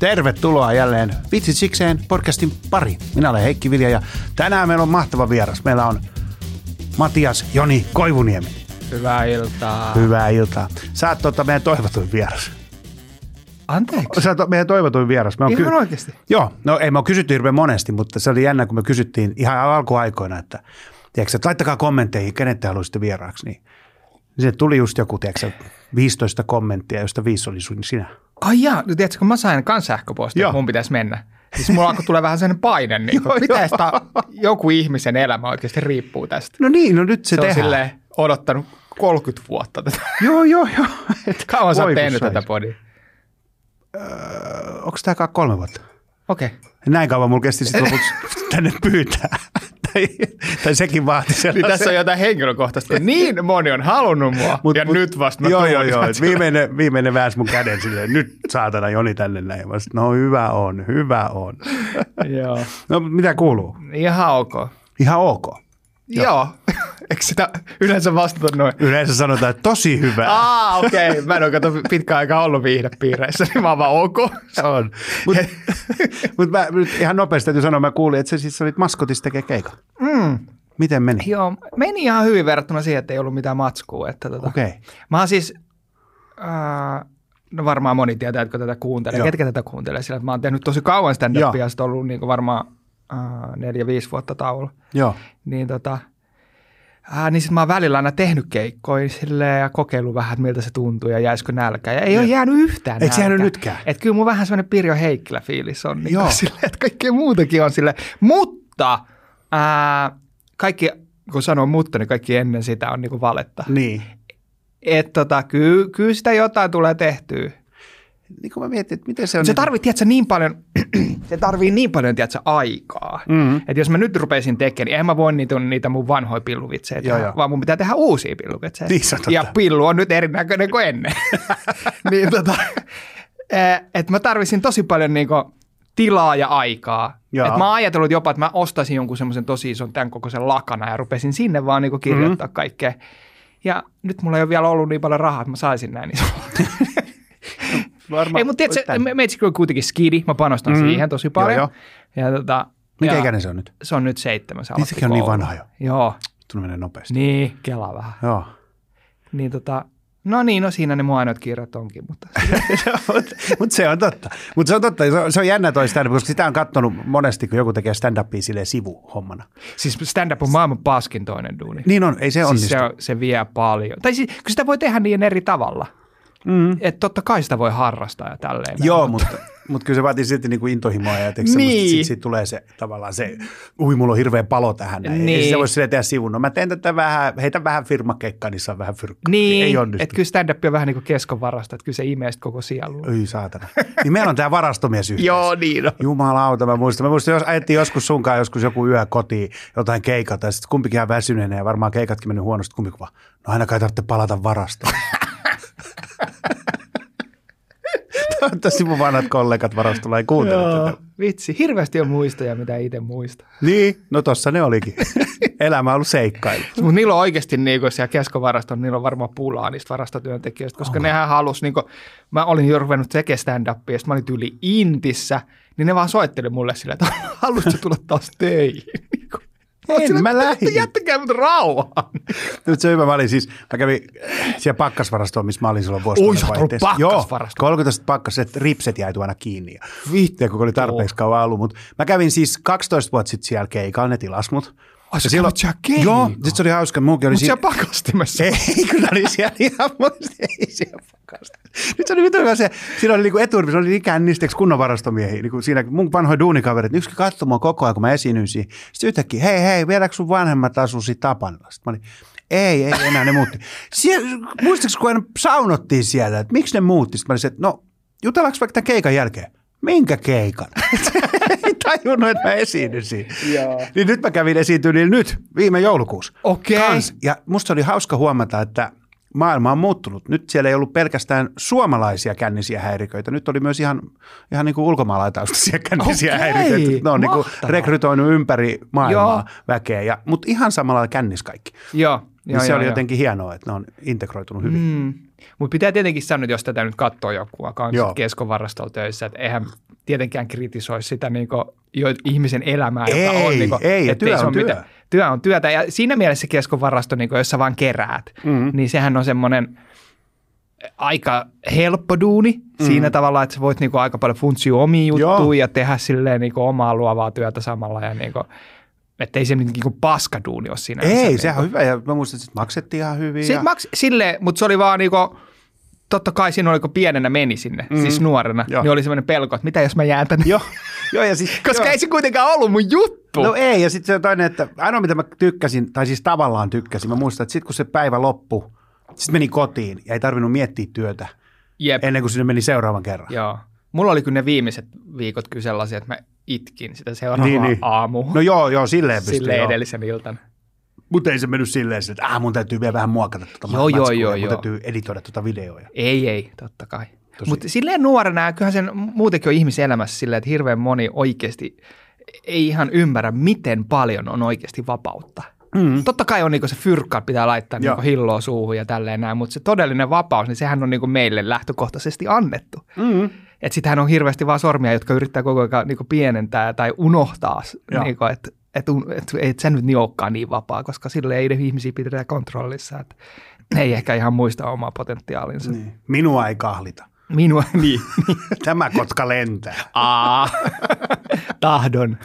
Tervetuloa jälleen Vitsit sikseen podcastin pari. Minä olen Heikki Vilja ja tänään meillä on mahtava vieras. Meillä on Matias Joni Koivuniemi. Hyvää iltaa. Hyvää iltaa. Sä oot tota meidän toivotuin vieras. Anteeksi. Sä oot meidän toivotuin vieras. Me on Ihan oikeasti? Joo, no ei me ole kysytty hirveän monesti, mutta se oli jännä, kun me kysyttiin ihan alkuaikoina, että, tiedätkö, että laittakaa kommentteihin, kenet te haluaisitte vieraaksi. Niin se tuli just joku, tiedätkö, 15 kommenttia, josta viisi oli sun sinä. Ai jaa, no tiedätkö, kun mä sain kans sähköpostia, että mun pitäisi mennä. Siis mulla alkoi tulla vähän sellainen paine, niin Joo, kuin, miten joo. sitä joku ihmisen elämä oikeasti riippuu tästä. No niin, no nyt se, Se, on tehdään. silleen odottanut 30 vuotta tätä. Joo, joo, joo. Et Kauan sä oot tehnyt tätä podia? Onko tämä kolme vuotta? Okei. Okay. Näin kauan mulla kesti sitten lopuksi tänne pyytää. Tai, tai sekin vaati Niin tässä on jotain henkilökohtaista, niin moni on halunnut mua, Mut- ja mut- nyt vasta mä Joo, joo, joo. Viimeinen, viimeinen väänsi mun käden silleen, nyt saatana Joni tänne näin. Mä sanoin, no hyvä on, hyvä on. joo. No mitä kuuluu? Ihan ok. Ihan ok. Joo. joo. Eikö sitä yleensä vastata noin? Yleensä sanotaan, että tosi hyvä. Aa, okei. Okay. Mä en ole kato pitkään aikaa ollut viihdepiireissä, niin mä oon vaan ok. on. Mutta mut mä nyt ihan nopeasti täytyy sanoa, mä kuulin, että sä siis olit maskotissa tekee keikan. Mm. Miten meni? Joo, meni ihan hyvin verrattuna siihen, että ei ollut mitään matskua. Että tota. Okei. Okay. Mä oon siis, äh, no varmaan moni tietää, että tätä kuuntelee, Joo. ketkä tätä kuuntelee, sillä että mä oon tehnyt tosi kauan stand-upia, ja ollut niin varmaan äh, neljä-viisi vuotta tauolla. Joo. Niin tota, äh, niin sit mä oon välillä aina tehnyt keikkoja silleen, ja kokeillut vähän, että miltä se tuntuu ja jäisikö nälkä. Ja ei ole jäänyt yhtään Eikö se jäänyt nytkään? Et kyllä mun vähän semmoinen Pirjo Heikkilä fiilis on. Niin Joo. silleen, että kaikkea muutakin on sille. Mutta ää, kaikki, kun sanon mutta, niin kaikki ennen sitä on niinku valetta. Niin. Et tota, kyllä, kyllä sitä jotain tulee tehtyä. Niin kun mä mietin, että miten se on... Se niin- tarvii, tiedätkö, niin paljon, se tarvii niin paljon, tiedätkö, aikaa. Mm. Että jos mä nyt rupeisin tekemään, niin en mä voi niitä, niitä mun vanhoja pilluvitsejä Joo, tehdä, joo. vaan mun pitää tehdä uusia pilluvitsejä. Niin, totta. ja pillu on nyt erinäköinen kuin ennen. niin tota, että mä tarvisin tosi paljon niinku tilaa ja aikaa. Et mä oon ajatellut jopa, että mä ostaisin jonkun semmoisen tosi ison tämän kokoisen lakana ja rupesin sinne vaan niinku kirjoittaa mm. kaikkea. Ja nyt mulla ei ole vielä ollut niin paljon rahaa, että mä saisin näin iso. Varmaan- Ei, mutta tiedätkö, Tän- me- meitsi on kuitenkin skidi, mä panostan Mm. siihen tosi paljon. Joo, Ja tota, Mikä ja ikäinen se on nyt? Se on nyt seitsemän, se Niin sekin on niin vanha jo. Joo, Tunne menee nopeasti. niin, kela vähän. Joo. Niin tota, no niin, no siinä ne mun ainoat kirjat onkin, mutta Mutta mut se on totta. Mutta se on totta. Se on, se on jännä toi stand koska sitä on katsonut monesti, kun joku tekee stand-upia silleen sivuhommana. siis stand-up on maailman paskin toinen duuni. Niin on, ei se siis onnistu. se, se vie paljon. Tai siis, kun sitä voi tehdä niin eri tavalla. Mm. Että totta kai sitä voi harrastaa ja tälleen. Joo, mutta, mutta kyllä se vaatii silti niinku intohimoa ja niin. Niin. sitten sit tulee se tavallaan se, ui mulla on hirveä palo tähän näin. Niin. Ei sitä voi silleen tehdä sivun. No mä teen tätä vähän, heitän vähän firmakeikkaa, niin saa vähän fyrkkaa. Niin, Ei onnistu. että kyllä stand-up on vähän niin kuin keskonvarasta, että kyllä se imee sit koko sielun. Oi saatana. Niin meillä on tämä varastomies yhteys. Joo, niin on. Jumalauta, mä muistan. Mä muistan, jos ajettiin joskus sunkaan joskus joku yö kotiin jotain keikalta ja sitten kumpikin ihan väsyneenä ja varmaan keikatkin mennyt huonosti kumpikin vaan, no ainakaan ei tarvitse palata varastoon. Toivottavasti mun vanhat kollegat varastolla ei kuuntele tätä. vitsi, hirveästi on muistoja, mitä itse muista. Niin, no tossa ne olikin. Elämä on ollut seikkailu. Mutta niillä on oikeasti niinku siellä keskovarastolla, niillä on varmaan pulaa niistä varastotyöntekijöistä, koska oh. nehän halus, niinku, mä olin jo ruvennut tekemään stand-upia, mä olin tyyli Intissä, niin ne vaan soitteli mulle sille, että haluaisitko tulla taas töihin? En, mä lähdin. Jättäkää mut rauhaan. Nyt se on hyvä, mä olin siis, mä kävin siellä pakkasvarastoon, missä mä olin silloin vuosi. Oi, sä oot ollut pakkasvarastossa. Joo, 13 pakkaset, ripset jäi aina kiinni. Ja viittiä, kun oli tarpeeksi kauan ollut. Mutta mä kävin siis 12 vuotta sitten siellä keikalla, ne tilas mut. Ai, Ja silloin- kävit siellä keikalla? Joo, sit se oli hauska. Oli Mutta siinä... siellä pakastimessa. Ei, kyllä oli siellä ihan muista, ei siellä pakasta. Nyt se oli vittu hyvä se, siinä oli niinku eturvi, se oli niin kännisteeksi kunnon varastomiehiä. Niinku siinä mun vanhoja duunikaverit, niin yksi katsoi mua koko ajan, kun mä esiinnyin siinä. Sitten yhtäkkiä, hei hei, vieläkö sun vanhemmat asuu siinä Tapanilla? Sitten mä olin, ei, ei enää, ne muutti. Sie- Muistatko, kun aina saunottiin siellä, että miksi ne muutti? Sitten mä olin, se, että no, jutellaanko vaikka tämän keikan jälkeen? Minkä keikan? tajunnut, että mä esiinnyin siinä. Joo. Niin nyt mä kävin esiintyä niillä nyt, viime joulukuussa. Okei. Kans. Ja musta oli hauska huomata, että maailma on muuttunut. Nyt siellä ei ollut pelkästään suomalaisia kännisiä häiriköitä. Nyt oli myös ihan, ihan niin kuin ulkomaalaitaustaisia kännisiä Okei, häiriköitä. Ne on niin kuin rekrytoinut ympäri maailmaa Joo. väkeä, ja, mutta ihan samalla kännis kaikki. Joo. Niin joo, se joo, oli joo. jotenkin hienoa, että ne on integroitunut hyvin. Mm. Mutta pitää tietenkin sanoa, että jos tätä nyt katsoo joku, joka on keskovarastolla töissä, että eihän tietenkään kritisoisi sitä niin kuin, jo, ihmisen elämää, joka Ei, on. Niin kuin, ei, työ on ole työ. mitään- työ on työtä. Ja siinä mielessä keskovarasto, niin kuin, jos sä vaan keräät, Mm. niin sehän on semmoinen aika helppo duuni mm. siinä tavalla, että sä voit niinku aika paljon funtsia omia juttuja Joo. ja tehdä silleen niinku omaa luovaa työtä samalla. Ja niinku, että ei se niinku paskaduuni ole siinä. Ei, sehän on hyvä. Ja mä muistan, että maksettiin ihan hyvin. Se ja... maks, silleen, mutta se oli vaan niinku, totta kai siinä oli, kun pienenä meni sinne, mm. siis nuorena, Joo. niin oli semmoinen pelko, että mitä jos mä jään tänne. Joo, joo, ja siis, Koska joo. ei se kuitenkaan ollut mun juttu. No ei, ja sitten se on toinen, että ainoa mitä mä tykkäsin, tai siis tavallaan tykkäsin, mä muistan, että sitten kun se päivä loppui, sitten meni kotiin ja ei tarvinnut miettiä työtä Jep. ennen kuin sinne meni seuraavan kerran. Joo. Mulla oli kyllä ne viimeiset viikot kyllä sellaisia, että mä itkin sitä seuraavaa Niin, niin, niin. aamua. No joo, joo, silleen pystyy. Silleen joo. edellisen iltana. Mutta ei se mennyt silleen, että ah, mun täytyy vielä vähän muokata tuota Joo, joo, matskua joo, ja mun joo. täytyy editoida tuota videoa. Ei, ei, totta kai. Mutta silleen nuorena, kyllähän sen muutenkin on ihmiselämässä silleen, että hirveän moni oikeasti ei ihan ymmärrä, miten paljon on oikeasti vapautta. Mm. Totta kai on niinku se fyrkka, pitää laittaa Joo. niinku hilloa suuhun ja tälleen näin, mutta se todellinen vapaus, niin sehän on niinku meille lähtökohtaisesti annettu. Mm. Että sitähän on hirveästi vaan sormia, jotka yrittää koko ajan niinku pienentää tai unohtaa, Joo. niinku, että et, et, et sä nyt niin olekaan niin vapaa, koska sille ei ihmisiä pidetä kontrollissa. Että ne ei ehkä ihan muista omaa potentiaalinsa. Niin. Minua ei kahlita. Minua, niin. Tämä kotka lentää. Aa, tahdon.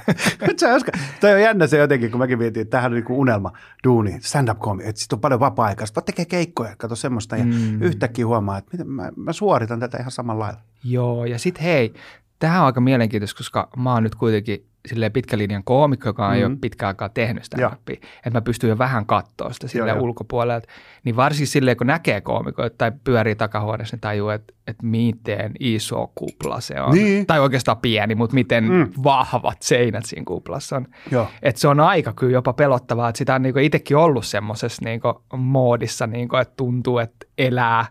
Se on hauska. Toi on jännä se jotenkin, kun mäkin mietin, että tämähän on niin unelma, duuni, stand-up komi, että sitten on paljon vapaa-aikaa. Sitten tekee keikkoja, kato semmoista. Ja mm. yhtäkkiä huomaa, että miten mä, mä, suoritan tätä ihan samalla lailla. Joo, ja sitten hei, tähän on aika mielenkiintoista, koska mä oon nyt kuitenkin silleen pitkä linjan koomikko, joka on mm-hmm. jo pitkään aikaa tehnyt sitä. Että mä pystyn jo vähän katsoa sitä sille ulkopuolelta. Niin varsinkin silleen, kun näkee koomikoita tai pyörii takahuoneessa, niin tajuu, että, että miten iso kupla se on. Niin. Tai oikeastaan pieni, mutta miten Mm. mm. vahvat seinät siinä kuplassa on. Joo. Et se on aika kyllä jopa pelottavaa, että sitä on niinku itsekin ollut semmoisessa niinku moodissa, niinku, että tuntuu, että elää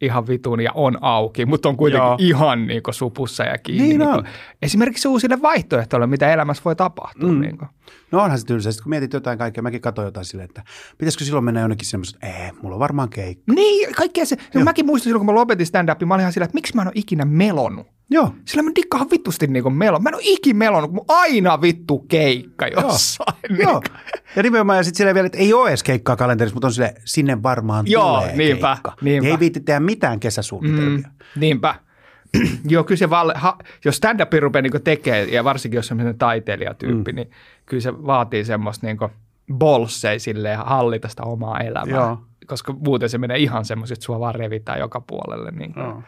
ihan vitun ja on auki, mutta on kuitenkin Joo. Ihan niinku supussa ja kiinni. Niin niinku. on. Esimerkiksi uusille vaihtoehtoille, mitä elämässä voi tapahtua. Mm. Mm. Niinku. No onhan se tylsä. Sitten kun mietit jotain kaikkea, mäkin katsoin jotain silleen, että pitäisikö silloin mennä jonnekin semmoista, että ei, mulla on varmaan keikka. Niin, kaikkea se. Joo. Mäkin muistan silloin, kun mä lopetin stand-upin, mä olin ihan sillä, että miksi mä en ole ikinä melonut. Joo. Sillä mä dikkaan vittusti niinku melon. Mä en ole ikin melonut, kun aina vittu keikka jossain. Joo. Niinku. Ja nimenomaan ja sitten silleen vielä, että ei ole edes keikkaa kalenterissa, mutta on sille sinne varmaan Joo, tulee niinpä, keikka. niinpä. Niin ei viitti tehdä mitään kesäsuunnitelmia. Mm, niinpä. Joo, kyllä se val- ha, jos stand-up rupeaa niinku tekemään, ja varsinkin jos on taiteilijatyyppi, mm. niin kyllä se vaatii semmoista niinku bolsseja silleen hallita sitä omaa elämää. Joo. Koska muuten se menee ihan semmoiset, että sua vaan revitään joka puolelle. Niin Joo.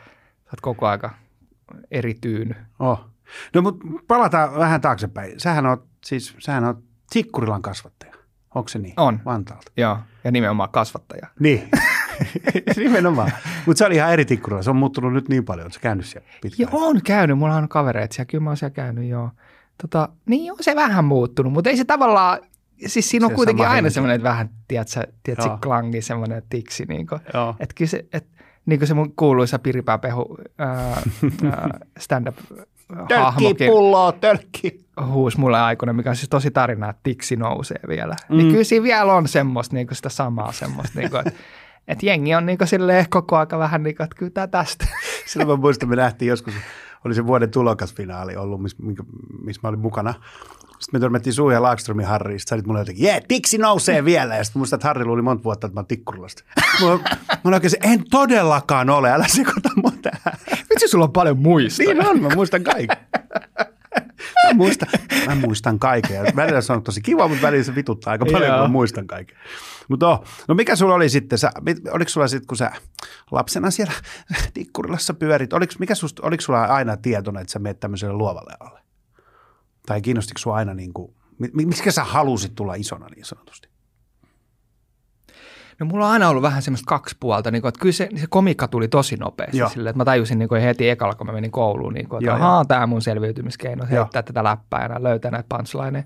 Sä oot koko aika eri tyyny. Oh. No mutta palataan vähän taaksepäin. Sähän on siis, sähän on Tikkurilan kasvattaja. Onko se niin? On. Vantaalta. Joo, ja nimenomaan kasvattaja. Niin. Nimenomaan. Mutta se oli ihan eri Tikkurila. Se on muuttunut nyt niin paljon. Oletko käynyt siellä pitkään? Joo, on käynyt. Mulla on kavereita siellä. Kyllä mä oon siellä käynyt, joo. Tota, niin on se vähän muuttunut, mutta ei se tavallaan, siis siinä on Se kuitenkin aina semmoinen että vähän, tiedätkö, tiedätkö klangi, semmoinen tiksi, niin kuin, Joo. että kyllä se, että niin kuin se mun kuuluisa piripääpehu ää, ää, stand-up hahmokin pulloa, tölkki. huusi mulle aikoina, mikä on siis tosi tarina, että tiksi nousee vielä. Mm. Mm. Niin kyllä siinä vielä on semmoista niin kuin sitä samaa semmoista, niin kuin, että, että jengi on niin kuin silleen koko aika vähän niin kuin, että kyllä tästä. Silloin mä muistan, me nähtiin joskus, oli se vuoden tulokasfinaali ollut, missä miss mä olin mukana. Sitten me törmättiin Suu ja Laakströmin Harriin. Sitten sä mulle jotenkin, jee, tiksi nousee vielä. Ja sitten muistan, että Harri luuli monta vuotta, että mä oon Tikkurilasta. Mä, olin oikein se, en todellakaan ole, älä sekoita mua tähän. Vitsi, sulla on paljon muistoja. Niin on, mä muistan kaiken. Mä muistan, mä muistan kaiken. Välillä se on tosi kiva, mutta välillä se vituttaa aika paljon, Joo. kun mä muistan kaiken. Mutta oh, no mikä sulla oli sitten, sä, oliko sulla sitten, kun sä lapsena siellä Tikkurilassa pyörit, oliko, mikä susta, oliko sulla aina tietona, että sä menet tämmöiselle luovalle alle? Tai kiinnostiko sua aina niin kuin, mi- miksi sä halusit tulla isona niin sanotusti? No mulla on aina ollut vähän semmoista kaksi puolta, niin kuin, että kyllä se, se komikka tuli tosi nopeasti Joo. silleen, että mä tajusin niin kuin heti ekalla, kun mä menin kouluun, niin kuin, että Joo, ahaa, tämä on mun selviytymiskeino, Joo. heittää tätä läppää ja löytää näitä punchlineja.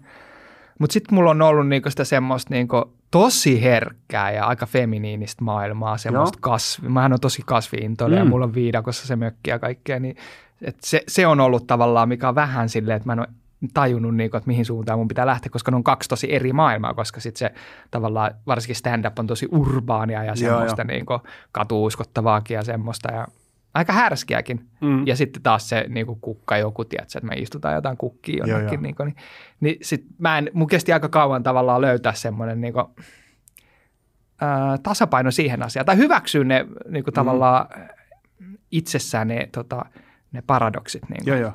Mutta sitten mulla on ollut niinku sitä semmoista niinku tosi herkkää ja aika feminiinistä maailmaa, semmoista kasvi. Mähän on tosi kasviintoinen mm. ja mulla on viidakossa se mökki ja kaikkea, niin et se, se on ollut tavallaan, mikä on vähän silleen, että mä en ole tajunnut, niinku, että mihin suuntaan mun pitää lähteä, koska ne on kaksi tosi eri maailmaa, koska sitten se tavallaan, varsinkin stand-up on tosi urbaania ja semmoista niinku, katuuskottavaakin ja semmoista. Ja aika härskiäkin. Mm. Ja sitten taas se niin kuin kukka joku, tiedätkö, että me istutaan jotain kukkia Joo, jonnekin. joo. niin, kuin, niin, niin sit mä en, mun kesti aika kauan tavallaan löytää semmoinen niin kuin, ää, tasapaino siihen asiaan. Tai hyväksyä ne niin kuin, tavallaan itsessään ne, tota, ne paradoksit. Niin kuin. Joo, joo.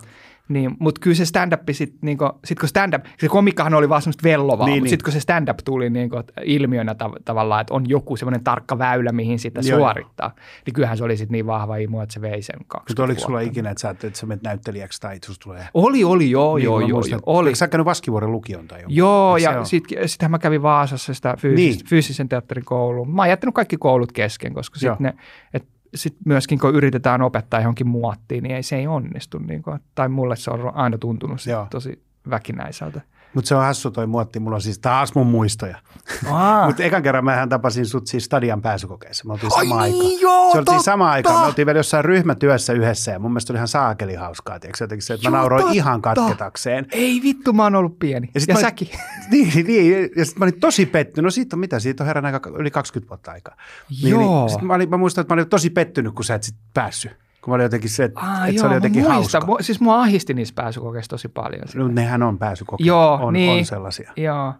Niin, mutta kyllä se stand-up, sit, niinku, sit kun stand-up, se komikkahan oli vaan semmoista vellovaa, Niin, mutta niin. sitten kun se stand-up tuli niinku, ilmiönä tav- tavallaan, että on joku semmoinen tarkka väylä, mihin sitä Joo, suorittaa, niin kyllähän se oli sitten niin vahva imu, että se vei sen kaksi Mutta oliko sulla ikinä, että sä, että sä menet näyttelijäksi tai susta tulee... Oli, oli, joo, Niin, joo, joo, muistan, joo, että- oli. Sä käynyt Vaskivuoren lukion tai joku? Joo, Eikö se ja sitten sittenhän mä kävin Vaasassa sitä fyys- Niin. fyysisen teatterin kouluun. Mä oon jättänyt kaikki koulut kesken, koska sitten ne, et sit myöskin kun yritetään opettaa johonkin muottiin, niin ei, se ei onnistu. Niin kuin, tai mulle se on aina tuntunut Joo. tosi väkinäiseltä. Mutta se on hassu toi muotti, mulla on siis taas mun muistoja. Mutta ekan kerran mähän tapasin sut siis Stadian pääsykokeessa. Me oltiin Ai sama niin, aikaan. joo, se oltiin totta! sama aikaan. Me oltiin vielä jossain ryhmätyössä yhdessä ja mun mielestä oli ihan saakeli hauskaa. Tiedätkö? Jotenkin se, että mä nauroin totta! ihan katketakseen. Ei vittu, mä oon ollut pieni. Ja Ja, sit ja mä- säkin. Niin, niin. Ja sitten mä olin tosi pettynyt. No siitä on mitä? Siitä on herran aika yli 20 vuotta aikaa. Niin, Joo. Niin, sit mä, olin, mä muistan, että mä olin tosi pettynyt, kun sä et sit päässyt. Kun mä olin jotenkin se, että, Ah, joo, se oli jotenkin mä muistan. hauska. Mu- Siis mua ahisti niissä pääsykokeissa tosi paljon. No, nehän on pääsykokeet. Joo, on, niin. on sellaisia. Joo.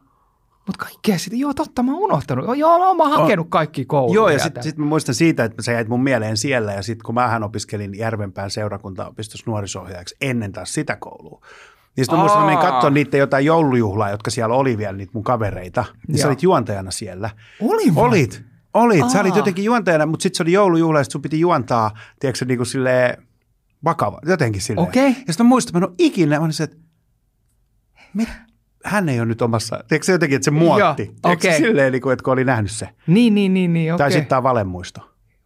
Mutta kaikkea sitä, joo totta, mä oon unohtanut. Joo, mä oon hakenut kaikki kouluja. Joo, ja sitten sit mä muistan siitä, että sä jäit mun mieleen siellä, ja sitten kun mähän opiskelin Järvenpään seurakuntaopistossa nuorisohjaajaksi ennen taas sitä koulua, niin sitten mä muistan, että mä menin katsoa niitä jotain joulujuhlaa, jotka siellä oli vielä, niitä mun kavereita, niin sä Joo. olit juontajana siellä. Oli vai? Olit, olit. Sä olit Aa. jotenkin juontajana, mutta sitten se oli joulujuhla, ja sun piti juontaa, tiedätkö niin kuin silleen vakava, jotenkin silleen. Okei. Ja sitten mä muistan, mä en ole ikinä, mä olin se, että mit? hän ei ole nyt omassa, tiedätkö se jotenkin, että se muotti. Joo, Tiedätkö okei. silleen, niin kuin, että kun oli nähnyt se. Niin, niin, niin, niin Tai okei. sitten tämä valemuisto.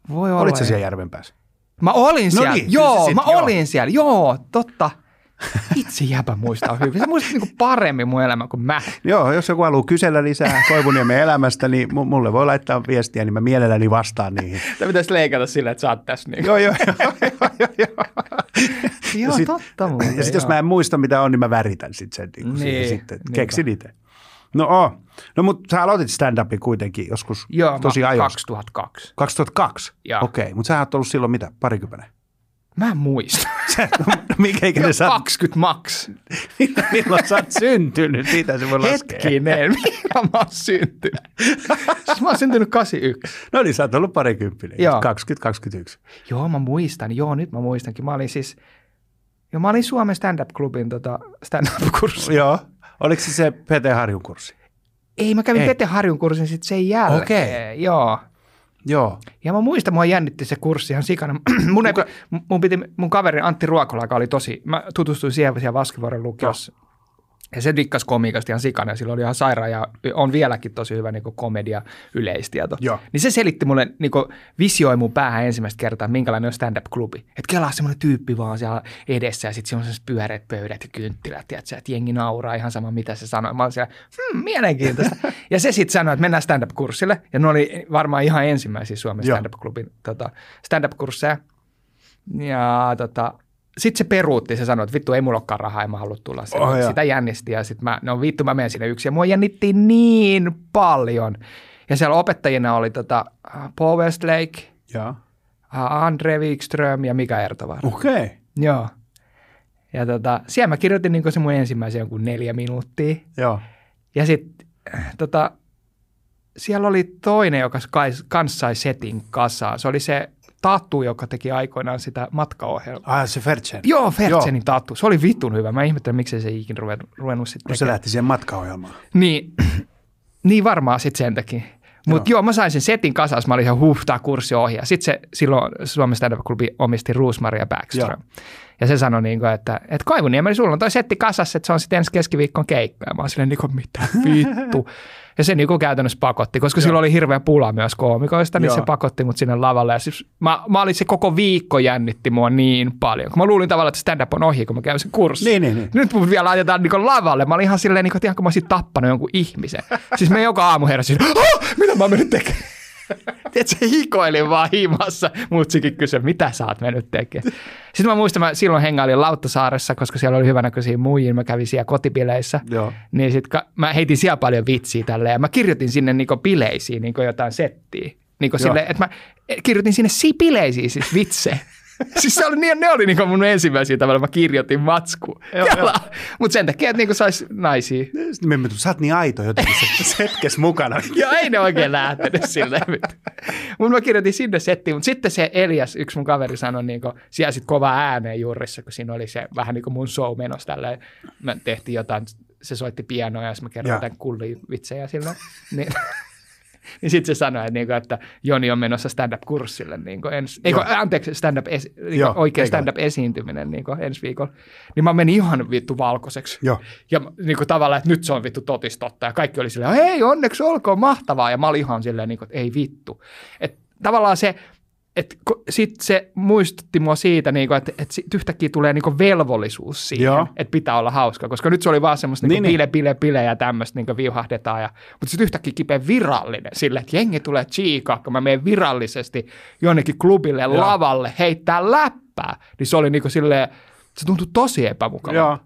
Voi olla. Olit sä siellä Järvenpäässä? Mä olin No siellä. niin, joo, se sit- mä joo. olin siellä. Joo, totta. Itse jäpä muistaa hyvin. Se muistaa niinku paremmin mun elämän kuin mä. Joo, jos joku haluaa kysellä lisää Toivoniemen elämästä, niin mu- mulle voi laittaa viestiä, niin mä mielelläni vastaan niihin. Tämä pitäisi leikata sillä, että sä oot tässä. Niin. joo, joo, joo, joo, joo, joo. Sit- totta muuten. Ja sitten jos mä en muista, mitä on, niin mä väritän sit sen niin Niin, siihen sitten. niinpä. Keksin itse. No oo. No mutta sä aloitit stand-upin kuitenkin joskus Joo, tosi ajoista. 2002. 2002? Joo. Okei, okay, mutta sä oot ollut silloin mitä, parikymmenen? Mä en muista. Sä- Minkä ikäinen sä oot? 20 max. Milloin sä oot syntynyt? Siitä se voi laskea. Hetkinen, milloin mä oon syntynyt? siis mä oon syntynyt 81. No niin, sä oot ollut parikymppinen. Joo. 20-21. Joo, mä muistan. Joo, nyt mä muistankin. Mä olin siis, joo, mä olin Suomen stand-up-klubin tota, stand-up-kurssi. Joo. Oliko se se PT Harjun kurssi? Ei, mä kävin Ei. Pete Harjun kurssin sitten sen jälkeen. Okei. Joo. Joo. Ja mä muistan, mua jännitti se kurssi ihan sikana. mun, ei, mun, piti, mun kaveri Antti Ruokola, joka oli tosi, mä tutustuin siihen siellä Vaskivuoren lukiossa. Ja se dikkas komiikasta ihan sikana ja sillä oli ihan sairaan ja on vieläkin tosi hyvä niin komedia yleistieto. Joo. Niin se selitti mulle, niin visioi mun päähän ensimmäistä kertaa, minkälainen on stand-up-klubi. Että kelaa semmoinen tyyppi vaan siellä edessä ja sitten siellä on sellaiset pyöreät pöydät ja kynttilät, tiedätkö, että jengi nauraa ihan sama mitä se sanoi. Mä olin siellä, hmm, mielenkiintoista. ja se sitten sanoi, että mennään stand-up-kurssille ja ne oli varmaan ihan ensimmäisiä Suomen Joo. stand-up-klubin tota, stand-up-kursseja. Ja tota, sitten se peruutti, se sanoi, että vittu ei mulla olekaan rahaa, en mä halua tulla sen. Oh. Sitä jännisti ja sitten mä, no vittu mä menen sinne yksin. Ja mua jännitti niin paljon. Ja siellä opettajina oli tota, äh, Paul Westlake, Joo. äh, Andre Wikström ja Mika Ertovaara. Okei. Okay. Joo. Ja tota, siellä mä kirjoitin niin se mun ensimmäisen jonkun neljä minuuttia. Joo. Ja sitten tota, siellä oli toinen, joka kanssa sai setin kasaan. Se oli se Tatu, joka teki aikoinaan sitä matkaohjelmaa. Ah, se Fertsen. Joo, Fertsenin Tatu. Se oli vittun hyvä. Mä ihmettelen, miksei se ikinä ruvennut, ruvennut sitten Kun se lähti siihen matkaohjelmaan. Niin, niin varmaan sitten sen takia. Mutta joo. joo, mä sain sen setin kasas, mä olin ihan huh, tää kurssi ohi. Ja sitten se silloin Suomen stand-up-klubi omisti Roosmaria Backström. Joo. Ja se sanoi, niin kuin, että, että Kaivuniemeli, sulla on toi setti kasassa, että se on sitten ensi keskiviikkon keikka. Ja mä oon silleen, niin kuin, mitä vittu. Ja se niin kuin käytännössä pakotti, koska silloin oli hirveä pula myös koomikoista, niin Joo. se pakotti mut sinne lavalle. Ja siis mä, mä olin se koko viikko jännitti mua niin paljon, kun mä luulin tavallaan, että stand-up on ohi, kun mä käyn sen kurssin. Niin, niin, niin. Nyt mut vielä laitetaan niin lavalle. Mä olin ihan silleen, niin kuin, että ihan kun mä olisin tappanut jonkun ihmisen. Siis me joka aamu heräsin, mitä mä oon mennyt tekemään? Tiedätkö, hikoilin vaan himassa. Mutsikin kysyi, mitä sä oot mennyt tekemään. Sitten mä muistan, mä silloin hengailin Lauttasaaressa, koska siellä oli hyvänäköisiä muijia. Mä kävin siellä kotibileissä. Joo. Niin sit ka- mä heitin siellä paljon vitsiä tälleen. Ja mä kirjoitin sinne niinku bileisiin niinku jotain settiä. Niinku sille, että mä kirjoitin sinne si- bileisiin siis vitsejä. siis se oli, niin- ne oli niinku mun ensimmäisiä tavalla, mä kirjoitin joo. Mutta sen takia, että niinku sais naisia. Sitten me sä oot niin aito jotenkin se hetkessä mukana. Joo, ei ne oikein lähtenyt silleen. Mutta mä kirjoitin sinne settiin, mutta sitten se Elias, yksi mun kaveri sanoi, niin kuin, siellä sit kova ääneen juurissa, kun siinä oli se vähän niin kuin mun show menossa tälleen. Me tehtiin jotain, se soitti pianoa ja sitten mä kerroin jotain kullia vitsejä silloin. niin, niin sitten se sanoi, että, niinku, että Joni on menossa stand-up-kurssille niin ensi, eikö, Joo. anteeksi, stand-up, esi, niin Joo, oikein eikö stand-up-esiintyminen niin ensi viikolla. Niin mä menin ihan vittu valkoiseksi. Joo. Ja niin kuin tavallaan, että nyt se on vittu totistotta. Ja kaikki oli silleen, hei onneksi olkoon mahtavaa. Ja mä olin ihan silleen, niin kuin, että ei vittu. Että tavallaan se, sitten se muistutti mua siitä, niin kuin, että, että sit yhtäkkiä tulee niin kuin velvollisuus siihen, että pitää olla hauska. Koska nyt se oli vaan semmoista niin, Niin, niin, niin. bile, bile, bile ja tämmöistä niin viuhahdetaan. Ja, mutta sitten yhtäkkiä kipeä virallinen sille, että jengi tulee chiikaa, kun mä menen virallisesti jonnekin klubille, Joo. lavalle, heittää läppää. Niin se oli niin kuin silleen, se tuntui tosi epämukavalta. Joo.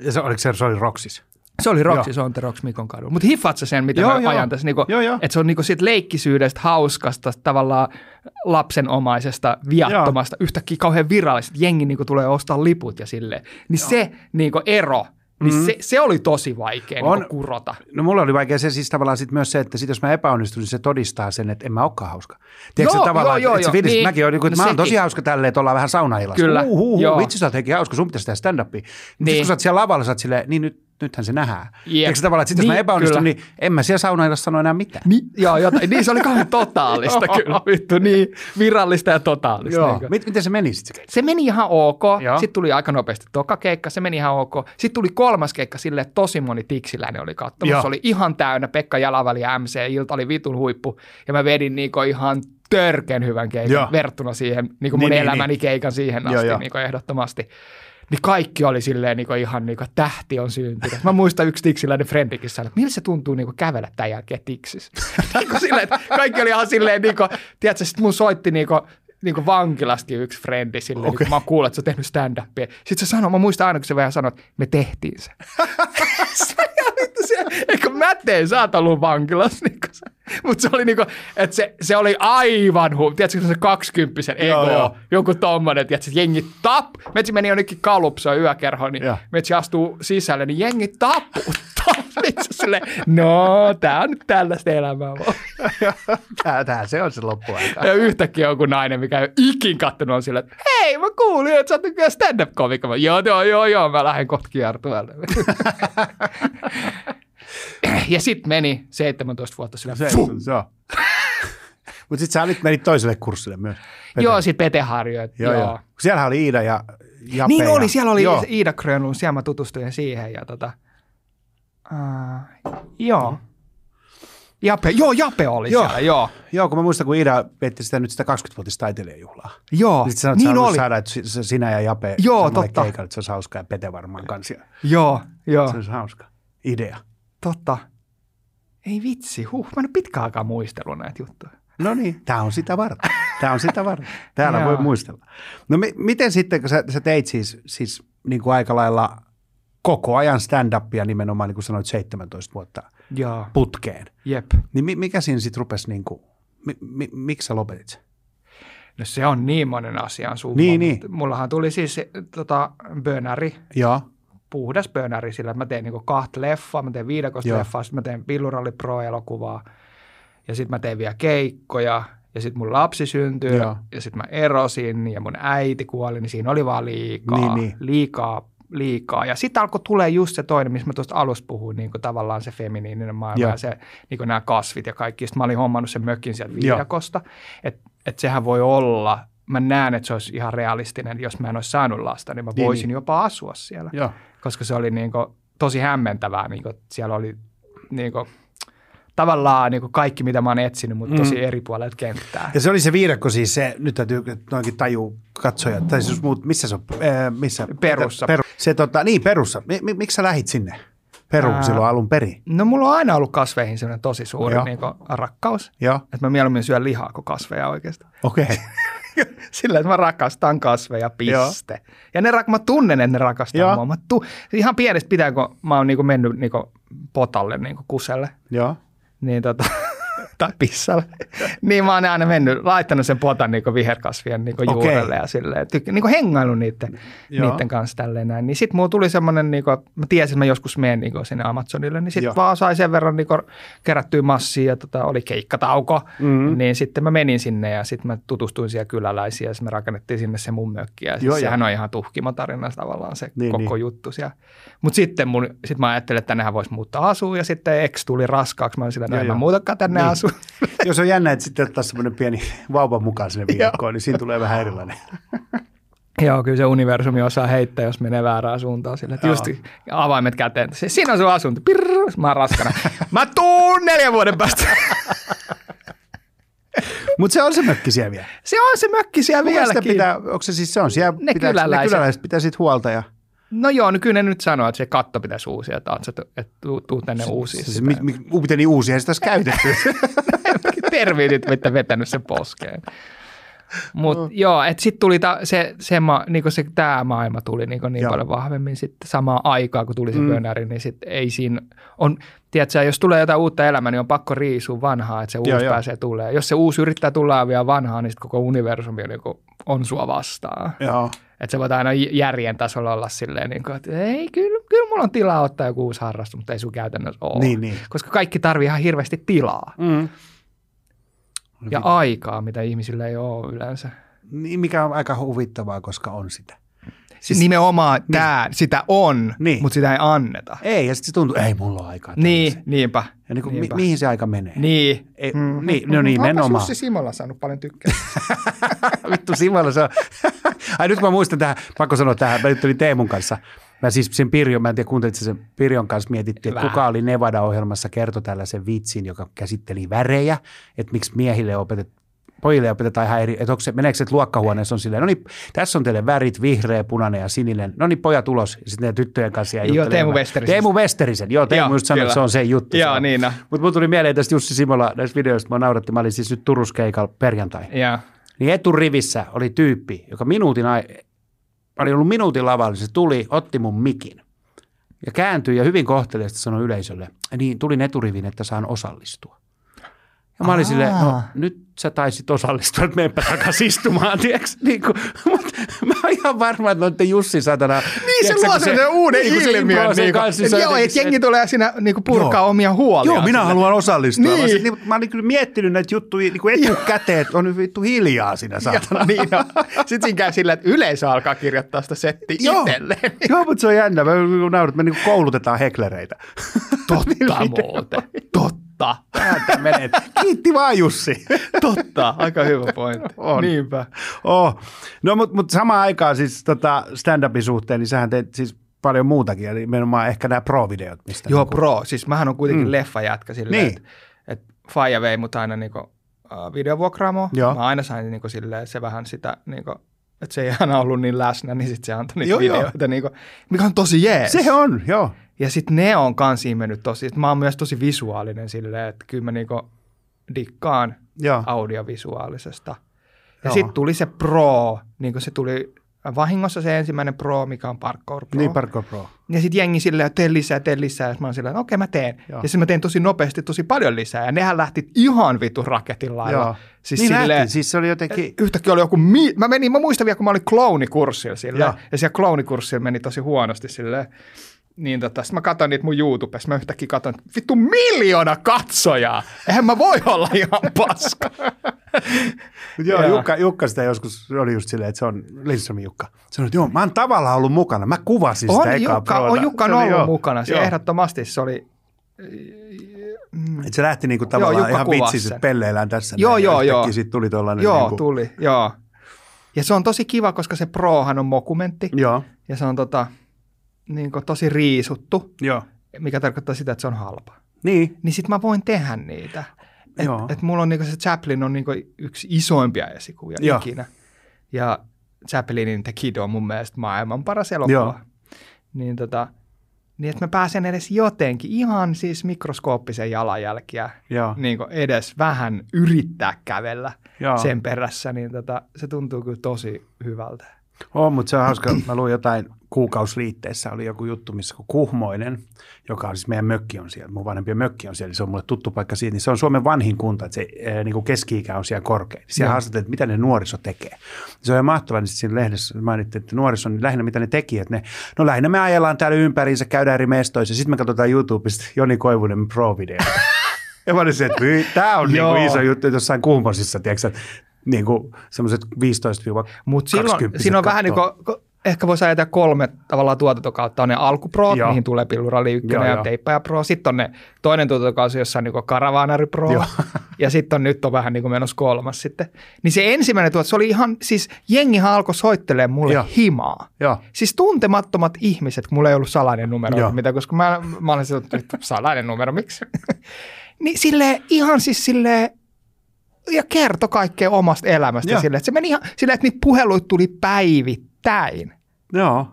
Ja se, oliko se, se oli Roxis? Se oli Roxy, Joo. se on The Rocks Mikon kadulla. Mutta hiffaat sä sen, mitä Joo, mä joo. ajan tässä? Niinku, Joo, joo. Että se on niinku siitä leikkisyydestä, hauskasta, tavallaan lapsenomaisesta, viattomasta, yhtäkkiä kauhean virallista. Jengi niinku tulee ostaa liput ja silleen. Niin se niinku ero, niin Mhm. se, se oli tosi vaikea On. niinku kurota. No mulla oli vaikea se siis tavallaan sit myös se, että sit jos mä epäonnistun, niin se todistaa sen, että en mä olekaan hauska. Tiedätkö Joo, tavallaan, joo, että se joo, fiilis, niin. mäkin olen, että No mä oon tosi hauska tälleen, että ollaan vähän saunailassa. Kyllä, Uh, uh, joo. uh, vitsi sä oot hauska, sun pitäisi tehdä stand-upia. Niin. Niin. kun sä oot siellä lavalla, sä oot silleen, niin nyt, nythän se nähdään. Tiedätkö se tavallaan, että sit jos mä Niin, epäonnistun, kyllä. niin en mä siellä saunailassa sano enää mitään. Niin, joo, jotain, niin se oli kauhean totaalista kyllä, vittu, niin virallista ja totaalista. Joo. Mit, miten se meni sitten? Se meni ihan ok. Joo. Sitten tuli aika nopeasti toka keikka, se meni ihan ok. Sitten tuli kolmas keikka silleen, että tosi moni tiksiläinen oli katsomassa. Se oli ihan täynnä, Pekka Jalaväli ja MC, ilta oli vitun huippu. Ja mä vedin niinku ihan törkeän hyvän keikan Joo. verrattuna siihen, niinku Niin, mun niin, elämäni keikan siihen asti joo. niinku ehdottomasti. Niin kaikki oli silleen niinku ihan niinku tähti on syntynyt. Mä muistan yksi tiksiläinen frendikin sanoi, että miltä se tuntuu niinku kävellä tämän jälkeen tiksis. niinku silleen, että kaikki oli ihan silleen niinku, tiedätkö, sit mun soitti niinku, niinku vankilastakin yksi frendi silleen, okay. Niin, mä oon kuullut, että sä oot tehnyt stand-upia. Sitten se sanoi, mä muistan aina, kun se vähän sanoi, että me tehtiin se. Se se, eikö mä teen, sä oot ollut vankilassa. Niin mutta se oli niinku, että se, se oli aivan huu. Tiedätkö, se kaksikymppisen ego, Joo, joo. joku tommonen, tiedätkö, jengi tap. Metsi meni jonnekin kalupsoon yökerhoon, niin Joo. Metsi astuu sisälle, niin jengi tapputtaa. Sitten se silleen, no, tää on nyt tällaista elämää. Tää, tää se on se loppuaika. Ja yhtäkkiä joku nainen, mikä ei ole ikin kattonut, on silleen, että hei, mä kuulin, että sä oot nykyään stand-up-komikko. Mä, Joo, joo, joo, joo, mä lähden kohta kiertueelle. Ja sitten meni 17 vuotta sillä. Se. Mutta sitten sä olit, menit toiselle kurssille myös. Pete. Joo, sitten Pete Harjo. joo, joo. Siellähän oli Iida ja Jape. Niin ja, oli, siellä oli Joo. Iida Grönlund, siellä mä tutustuin siihen ja tota, uh, joo. Jape, joo, Jape oli Joo. joo. siellä, joo. Joo, kun mä muistan, kun Iida vietti sitä nyt sitä 20-vuotista taiteilijajuhlaa. Joo, Sitten sanoit, niin että sä haluat oli. saada, että si- sinä ja Jape Joo, totta. keikalle, että se olisi hauskaa ja Pete varmaan kanssa. Joo, joo, Se olisi hauska idea. Totta. Ei vitsi, huh, mä en ole pitkään aikaa muistellut näitä juttuja. No niin, tämä on sitä varten. Tämä on sitä varten. Täällä voi muistella. No mi- miten sitten, kun sä, sä teit siis, siis niin kuin aika lailla koko ajan stand-upia nimenomaan, niin kuin sanoit, 17 vuotta Joo, putkeen, jep. niin mi- mikä siinä sitten rupesi, niin kuin, mi- mi- miksi sä lopetit sen? No se on niin monen asian summa. Niin, niin. Mullahan tuli siis tota, bönäri, Joo, puhdas bönäri sillä, että mä tein niinku kahta leffaa, mä tein viidakosta Joo. leffaa, sitten mä tein Pilluralli Pro-elokuvaa ja sitten mä tein vielä keikkoja ja sitten mun lapsi syntyi Joo. ja sitten mä erosin ja mun äiti kuoli, niin siinä oli vaan liikaa, Niin, niin. liikaa, liikaa. Ja sitten alkoi tulee just se toinen, missä mä tuosta alussa puhuin, niin kuin tavallaan se feminiininen maailma Joo. ja se, niin kuin nämä kasvit ja kaikki. Sitten mä olin hommannut sen mökin sieltä viidakosta, että et sehän voi olla, mä näen, että se olisi ihan realistinen, jos mä en olisi saanut lasta, niin mä Niin, voisin niin. jopa asua siellä joo. koska se oli niin kuin, tosi hämmentävää. Niin kuin, siellä oli niin kuin, tavallaan niin kuin kaikki, mitä mä oon etsinyt, mutta tosi Mm. eri puolelta kenttää. Ja se oli se viidakko siis se, nyt täytyy noinkin tajuu katsoja, tai siis muut, missä se on, ää, missä? Perussa. Peru, se tota, niin Perussa. Mi, miksi sä lähit sinne? Peru Ää. silloin alun perin. No mulla on aina ollut kasveihin sellainen tosi suuri niin kuin, rakkaus. Joo, Että mä mieluummin syön lihaa kuin kasveja oikeastaan. okei. Okay. Sillä, että mä rakastan kasveja, piste. Joo. Ja ne, mä tunnen, että ne rakastaa Joo. mua. Mä tu- ihan pienestä pitää, kun mä oon niinku mennyt niinku potalle, niinku kuselle, Joo. niin tota, tai pissalle. niin mä oon aina mennyt, laittanut sen potan niin viherkasvien niin Okei. juurelle ja silleen, tykk- niin hengailu niiden, Joo. niiden kanssa tälleen näin. Niin sit mulla tuli semmoinen, niin kuin, mä tiesin, että mä joskus menen niin sinne Amazonille, niin Joo. sit vaan sai sen verran niin kerättyä massia ja tota, oli keikkatauko, Mm. niin sitten mä menin sinne ja sitten mä tutustuin siellä kyläläisiin ja sitten me rakennettiin sinne se mun mökki ja Joo, sehän on ihan tuhkimatarina tavallaan se Niin, koko niin. juttu siellä. Mutta sitten mun, sit mä ajattelin, että tännehän voisi muuttaa asuun ja sitten ex tuli raskaaksi. Mä olin sillä, Joo, että en joo. mä muutakaan tänne Niin. niin. Jos on jännä, että sitten ottaa semmoinen pieni vauva mukaan sinne viikkoon, niin siinä tulee vähän erilainen. Joo, kyllä se universumi osaa heittää, jos menee väärään suuntaan. Sillä, että just avaimet käteen. Se, siinä on sun asunto. Pirr, mä oon raskana. mä tuun neljän vuoden päästä. Mutta se on se mökki siellä vielä. se on se mökki siellä vieläkin. pitää, onko se siis se on siellä, Ne pitää, kyläläiset. ne kyläläiset pitää siitä huolta ja No joo, no kyllä ne nyt sanoo, että se katto pitäisi uusia, että, oot että tuu, tuu tänne uusia. se, se, mi, mi, miten niin uusia, sitä olisi käytetty. terveytit, että vetänyt sen poskeen. Mutta joo, että sitten tuli ta, se, se, ma, niinku se tämä maailma tuli niinku niin Joo. paljon vahvemmin sitten samaan aikaan, kun tuli se Mm. pönäri, niin sitten ei siinä, on, tiedätkö, jos tulee jotain uutta elämää, niin on pakko riisua vanhaa, että se uusi Joo, joo. pääsee tulee. Jos se uusi yrittää tulla vielä vanhaa, niin sitten koko universumi on, niinku, on sua vastaan. Joo. Että se voit aina järjen tasolla olla silleen, niin kuin, että ei, kyllä, kyllä mulla on tilaa ottaa joku uusi harrastus, mutta ei sun käytännössä ole. Niin, niin. Koska kaikki tarvii ihan hirveästi tilaa Mm. ja aikaa, mitä ihmisillä ei ole yleensä. Niin, mikä on aika huvittavaa, koska on sitä. Siis Nimenomaan niin. tämä, sitä on, Niin. mutta sitä ei anneta. Ei, ja sitten se tuntuu, ei mulla ole aikaa. Niin, tällaiseen. niinpä. Ja niin kuin, mi, niinpä. mihin se aika menee? Niin. Ei, niin, no niin, nimenomaan. Jussi Simola saanut paljon tykkää. Vittu Simolla se on. Ai nyt mä muistan tähän, pakko sanoa tähän, mä nyt olin Teemun kanssa. Mä siis sen Pirjon, mä en tiedä kuuntelit sä sen Pirjon kanssa mietittiin, että kuka oli Nevada-ohjelmassa kertoi tällaisen vitsin, joka käsitteli värejä, että miksi miehille opet, pojille opetetaan ihan eri, että onko se, meneekö se, että luokkahuoneessa on silleen, no niin, tässä on teille värit, vihreä, punainen ja sininen, no niin pojat ulos, ja sitten ne tyttöjen kanssa jää Joo. Teemu Westerisen. Teemu Westerisen, joo, Teemu Joo, just sanoi, että se on se juttu. Joo, niin on. Mutta mun tuli mieleen tästä Jussi Simola näistä videoista, mä nauratti, mä olin siis nyt Turussa keikalla perjantai. ja. Niin eturivissä oli tyyppi, joka minuutin ai- oli ollut minuutin lavalla, se tuli, otti mun mikin ja kääntyi ja hyvin kohteliaasti sanoi yleisölle, niin tulin eturivin, että saan osallistua. Ja mä olin silleen, no nyt sä taisit osallistua, että menepä takaisin istumaan, tiiäks? Niin kuin, mutta mä oon ihan varma, että noitten Jussi satana. Niin se luo sen uuden ilmiön. Niin kanssa, kuin, joo, että jengi tulee siinä niin kuin purkaa Joo. omia huolia. Joo, minä haluan osallistua. Niin. Mä, sit, niin, mä olin kyllä miettinyt näitä juttuja niin kuin etukäteen, että on vittu hiljaa siinä saatana. niin on. Sitten siinä käy sillä, että yleisö alkaa kirjoittaa sitä settiä Joo. itselleen. Joo, mutta se on jännä. Mä naurat, me niinku koulutetaan heklereitä. Totta muuten. Totta. Tää menee. Kiitti vaan Jussi. Totta. Aika hyvä pointti. On. Niinpä. Oh. No, mutta mut samaan aikaan siis tota stand-upin suhteen, niin sähän teet siis paljon muutakin, eli nimenomaan ehkä nämä pro-videot, mistä Joo, niinku- pro. Siis mähän on kuitenkin Mm. leffajätkä silleen, Niin. että et Faija vei mut aina niinku, uh, videovuokraamoon. Joo. Mä aina sain niinku silleen, se vähän sitä, niinku, että se ei aina ollut niin läsnä, niin sitten se antoi niitä Joo, joo. videoita, niinku, mikä on tosi jees. Se on, joo. Ja sitten ne on kans mennyt tosi, että mä oon myös tosi visuaalinen silleen, että kyllä mä niinku dikkaan Joo. audiovisuaalisesta. Ja Joo. sitten tuli se pro, niin kuin se tuli vahingossa se ensimmäinen pro, mikä on Parkour Pro. Niin, Parkour Pro. Ja sitten jengi silleen, että tee lisää, tee lisää. Ja mä oon silleen, että okei mä teen. Joo. Ja sitten mä tein tosi nopeasti tosi paljon lisää. Ja nehän lähti ihan vitun raketin lailla. Joo. Siis niin silleen, silleen, siis se oli jotenkin, yhtäkkiä oli joku, mi- mä menin, mä muistan vielä, kun mä olin kloonikurssilla silleen, Joo. ja siellä kloonikurssilla meni tosi huonosti silleen, niin tota, sit mä katsoin niitä mun YouTubessa, mä yhtäkkiä katsoin, että vittu miljoona katsojaa, eihän mä voi olla ihan paska. Joo, Joo. Jukka, Jukka sitä joskus oli just silleen, että se on Lindströmin Jukka. Sanoi, että joo, mä oon tavallaan ollut mukana. Mä kuvasin sitä on, ekaa Jukka, proota. on Jukka Se on ollut joo, mukana, se joo. ehdottomasti se oli, Et se lähti niinku tavallaan Jukka ihan vitsissä pelleillään tässä. Joo, näin, joo, joo. Siitä tuli tollainen joo, niinku, tuli, joo. Ja se on tosi kiva, koska se prohan on mokumentti, Joo, ja se on tota, niin tosi riisuttu, joo. mikä tarkoittaa sitä, että se on halpa. Niin, niin sit mä voin tehdä niitä. Et, Joo. et mulla on niinku se Chaplin on niinku yksi isoimpia esikuvia Joo. ikinä. Ja Chaplinin The Kid on mun mielestä maailman paras elokuva. Joo. Niin tota, niin että mä pääsen edes jotenkin ihan siis mikroskooppisen jalanjälkiä joo, niin edes vähän yrittää kävellä joo. sen perässä, niin tota, se tuntuu kyllä tosi hyvältä. On, mutta se on hauska. Mä luin jotain kuukausliitteessä, oli joku juttu, missä kun Kuhmoinen, joka on siis meidän mökki on siellä, mun vanhempien mökki on siellä, niin se on mulle tuttu paikka siitä, niin se on Suomen vanhin kunta, että se ää, niin kuin keski-ikä on siellä korkein. Siellä haastateltiin, että mitä ne nuoriso tekee. Se on ihan mahtavaa, niin siinä lehdessä mainittiin, että nuoriso on lähinnä mitä ne teki, että ne, no lähinnä me ajellaan täällä ympäriinsä, käydään eri mestoissa, sitten me katsotaan YouTubesta Joni Koivunen pro-videoita. ja mä olin se, että tämä on niin Joo. kuin iso juttu jossain Kuhmosissa, tiedätkö, että niin kuin semmoiset 15 Mutta silloin siinä on vähän niin kuin, ehkä voisi ajatella kolme tavallaan tuotantokautta. On ne alkuprot, Joo. mihin tulee Pilluralli 1 Joo, ja. Teippaja Pro. Sitten on ne toinen tuotantokausi, jossa on niin Karavaanari Pro. Joo. Ja sitten on nyt on vähän niin kuin menossa kolmas sitten. Niin se ensimmäinen tuotanto, se oli ihan, siis jengihan alkoi soittelemaan mulle Joo. himaa. Joo. Siis tuntemattomat ihmiset, kun mulla ei ollut salainen numero, Joo. mitä, koska mä, mä olin silleen, että salainen numero, miksi? niin sille ihan siis sille ja kertoi kaikkea omasta elämästä Joo. sille, että se meni ihan silleen, että niitä puheluita tuli päivittäin. Joo.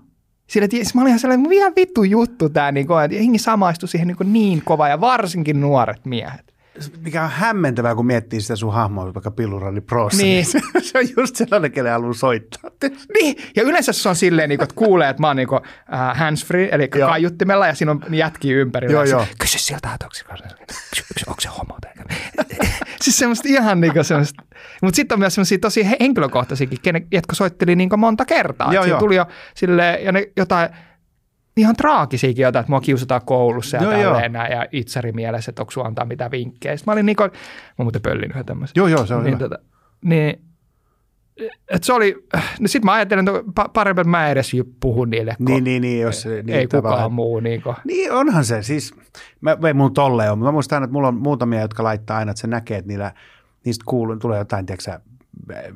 Sille, että mä olin ihan sellainen, ihan vittu juttu tämä, niin kuin, että jengi samaistui siihen niin, niin kova ja varsinkin nuoret miehet. Mikä on hämmentävää, kun miettii sitä sun hahmoa vaikka Pilluralli Prossa. Niin. se, se on just sellainen, kelle haluaa soittaa. Niin, ja yleensä se on silleen, niin että kuulee, että mä oon niin kuin, uh, handsfree, eli Joo. kaiuttimella, ja siinä on jätkiä ympärillä. Joo, joo. Kysy sieltä, että onko se, kysy, onko se homo. siis semmoista ihan niin kuin semmoista. Mutta sitten on myös semmoisia tosi he- henkilökohtaisiakin, jotka soitteli niin monta kertaa. Joo, Joo, joo. tuli jo silleen, ja ne jotain ihan traagisiakin jotain, että mua kiusataan koulussa ja Joo, joo, joo. tälleen näin, ja itseri mielessä, että onko sun antaa mitään vinkkejä. Sitten mä olin niin kuin, mä muuten pöllin yhden tämmöisen. Joo, joo, se on niin, hyvä. tota, niin, et se oli, no sit mä ajattelin, että pa- parempi, että mä edes puhun niille, kun Niin, niin, niin, jos se- niin, ei kukaan tavallaan- muu. Niin kuin. Niin onhan se, siis mä, ei mun tolle ole, mutta mä muistan että mulla on muutamia, jotka laittaa aina, että se näkee, että niillä, niistä kuuluu, tulee jotain, tiedätkö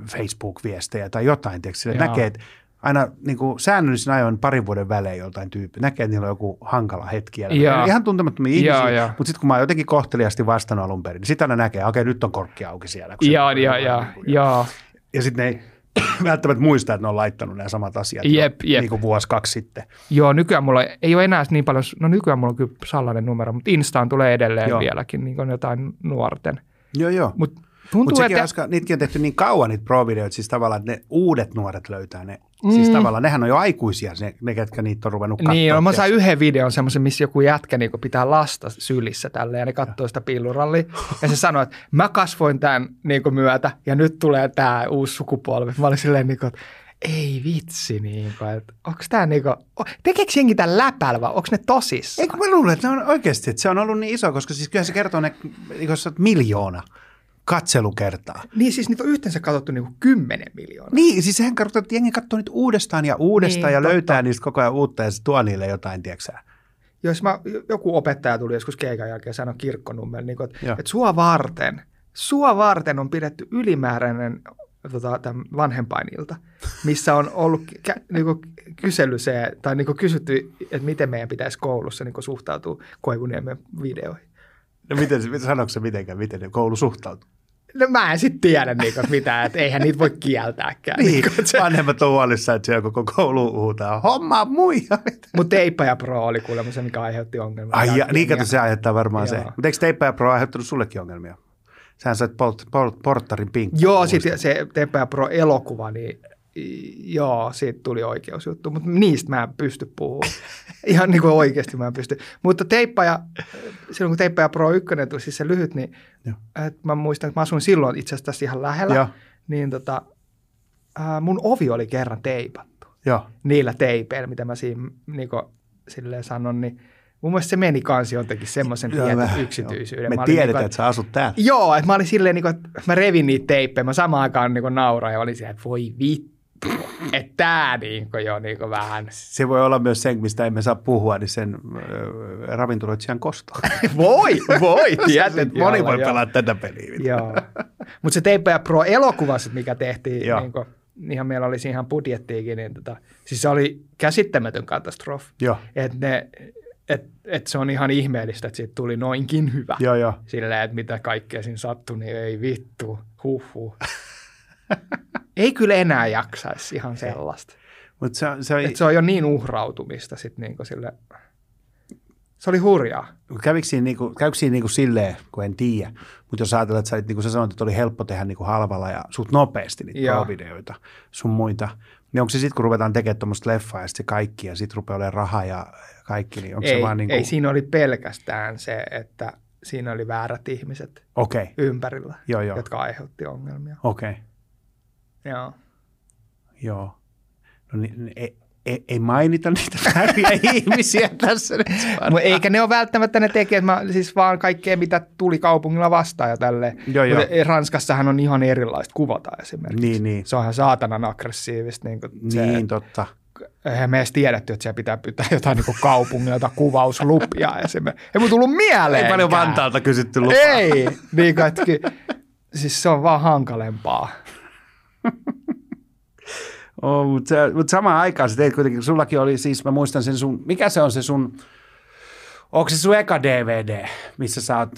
Facebook-viestejä tai jotain, tiedätkö, Joo. näkee, että aina niin kuin säännöllisin ajoin parin vuoden välein joltain tyyppi. Näkee, että niillä on joku hankala hetki. Joo. Ihan tuntemattomia ihmisiä, joo. mutta sitten kun mä oon jotenkin kohteliasti vastannut alun perin, niin sitten aina näkee, okei, nyt on korkki auki siellä. kun se- Joo, joo, joo, joo. Ja sitten ne ei välttämättä muista, että ne on laittanut nämä samat asiat Jep, jo, jep. niin kuin vuosi, kaksi sitten. Joo, nykyään mulla ei ole enää niin paljon, no nykyään mulla on kyllä salainen numero, mutta Instaan tulee edelleen Joo. Vieläkin niin kuin jotain nuorten. Joo, joo. Mutta tuntuu, sekin että... hauska, niitäkin on tehty niin kauan niitä pro-videoita, siis tavallaan, että ne uudet nuoret löytää ne. Mm. Siis tavallaan, nehän on jo aikuisia, ne, ne ketkä niitä on ruvennut katsoa. Niin, no, mä sain yhden videon semmoisen, missä joku jätkä niin pitää lasta sylissä tälle ja ne katsoo sitä pillurallia. Ja se sanoi, että mä kasvoin tämän niin myötä ja nyt tulee tämä uusi sukupolvi. Mä olin silleen, niin kuin, että ei vitsi, niin kuin, että onko tämä niin kuin, tekeekö jengi tämän läpällä vai onko ne tosissa? Eikö mä luulen, että ne on oikeasti, että se on ollut niin iso, koska siis kyllä se kertoo ne, niin jos sä miljoona katselukertaa. Niin siis niitä on yhteensä katsottu niin kuin 10 miljoonaa. Niin, siis sehän kertoo, että jengi katsoo niitä uudestaan ja uudestaan Niin, ja totta. löytää niistä koko ajan uutta ja se tuo niille jotain, tiedätkö? Jos mä, joku opettaja tuli joskus keikan jälkeen sanoi kirkkonummella, niin kuin, että, että sua varten, sua varten on pidetty ylimääräinen tota, tämän vanhempainilta, missä on ollut kä, niin kuin kysely se, tai niin kuin kysytty, että miten meidän pitäisi koulussa niin kuin suhtautua Koivuniemen videoihin. No miten, se- sanoiko se mitenkään, miten ne koulu suhtautuu? No mä en sitten tiedä niin kuin, mitä, että eihän niitä voi kieltääkään. Niin, kuin, että se- vanhemmat on huolissaan, että siellä koko koulu huutaa, homma muija. Mutta Teippa ja Pro oli kuulemma se, mikä aiheutti ongelmia. Ai ja, niin kato, se aiheuttaa varmaan se. Joo. Mutta eikö Teippa ja Pro aiheuttanut sullekin ongelmia? Sähän sait port, port, porttarin pinkki. Joo, sitten se Teippa ja Pro elokuva, niin joo, siitä tuli oikeusjuttu, mutta niistä mä en pysty puhumaan. Ihan niin kuin oikeasti mä en pysty. Mutta Teippa ja, silloin kun Teippa ja Pro 1 tuli, siis se lyhyt, niin et mä muistan, että mä asuin silloin itse asiassa tässä ihan lähellä, Joo. niin tota, ää, mun ovi oli kerran teipattu Joo. niillä teipeillä, mitä mä siinä niin kuin, silleen sanon, niin mun mielestä se meni kansi jotenkin semmoisen pienen yksityisyyden. Me tiedetään, niinku, että sä asut täällä. Joo, että mä olin silleen, niin kuin, että mä revin niitä teippejä, mä samaan aikaan niin nauraa ja olin siellä, että voi vittu, että tää niin kuin jo niin kuin vähän. Se voi olla myös sen, mistä emme saa puhua, niin sen äh, ravintoloitsijan kosto. voi, voi, tiedät. Moni voi pelata tätä peliä. Joo. Mutta se ja Pro elokuva, mikä tehtiin, Joo. niin kuin, ihan meillä oli siihen ihan budjettiikin, niin tota, siis se oli käsittämätön katastrofi. Joo, Että ne, et, et se on ihan ihmeellistä, että siitä tuli noinkin hyvä. joo, joo. Silleen, että mitä kaikkea siinä sattui, niin ei vittu, huhhuh. ei kyllä enää jaksaisi ihan sellaista. Mutta se, se oli, Et se on jo niin uhrautumista sitten niinku sille. Se oli hurjaa. kävikö siinä, niinku, käykö siinä niinku silleen, kun en tiedä, mutta jos ajatellaan, että sä, niinku sä sanoit, että oli helppo tehdä niinku halvalla ja suht nopeasti niitä Joo. pro-videoita sun muita, Niin onko se sitten, kun ruvetaan tekemään tuommoista leffaa ja sitten se kaikki ja sitten rupeaa olemaan raha ja kaikki, niin onko ei, se vaan niin kuin... ei, siinä oli pelkästään se, että siinä oli väärät ihmiset okay. ympärillä, joo joo, jotka aiheutti ongelmia. okei, okay. Joo. joo. No niin, niin, ei, ei, ei mainita niitä vääriä ihmisiä tässä nyt. Mut eikä ne ole välttämättä ne tekijät, mä, siis vaan kaikkea, mitä tuli kaupungilla vastaan ja tälleen. Joo, joo. Mut Ranskassahan on ihan erilaista kuvata esimerkiksi. Niin, niin. Se onhan saatanan aggressiivista. Niin kuin se, Niin, totta. eihän me edes tiedetty, että siellä pitää pyytää jotain niin kaupungilta kuvauslupia esimerkiksi. Ei mun tullut mieleen. Ei paljon Vantaalta kysytty lupaa. Ei, niin kuin, että ky- siis se on vaan hankalempaa. Oh, mutta, mutta samaan aikaan sä teit kuitenkin, sullakin oli siis, mä muistan sen sun, mikä se on se sun, onko se sun eka DVD, missä sä oot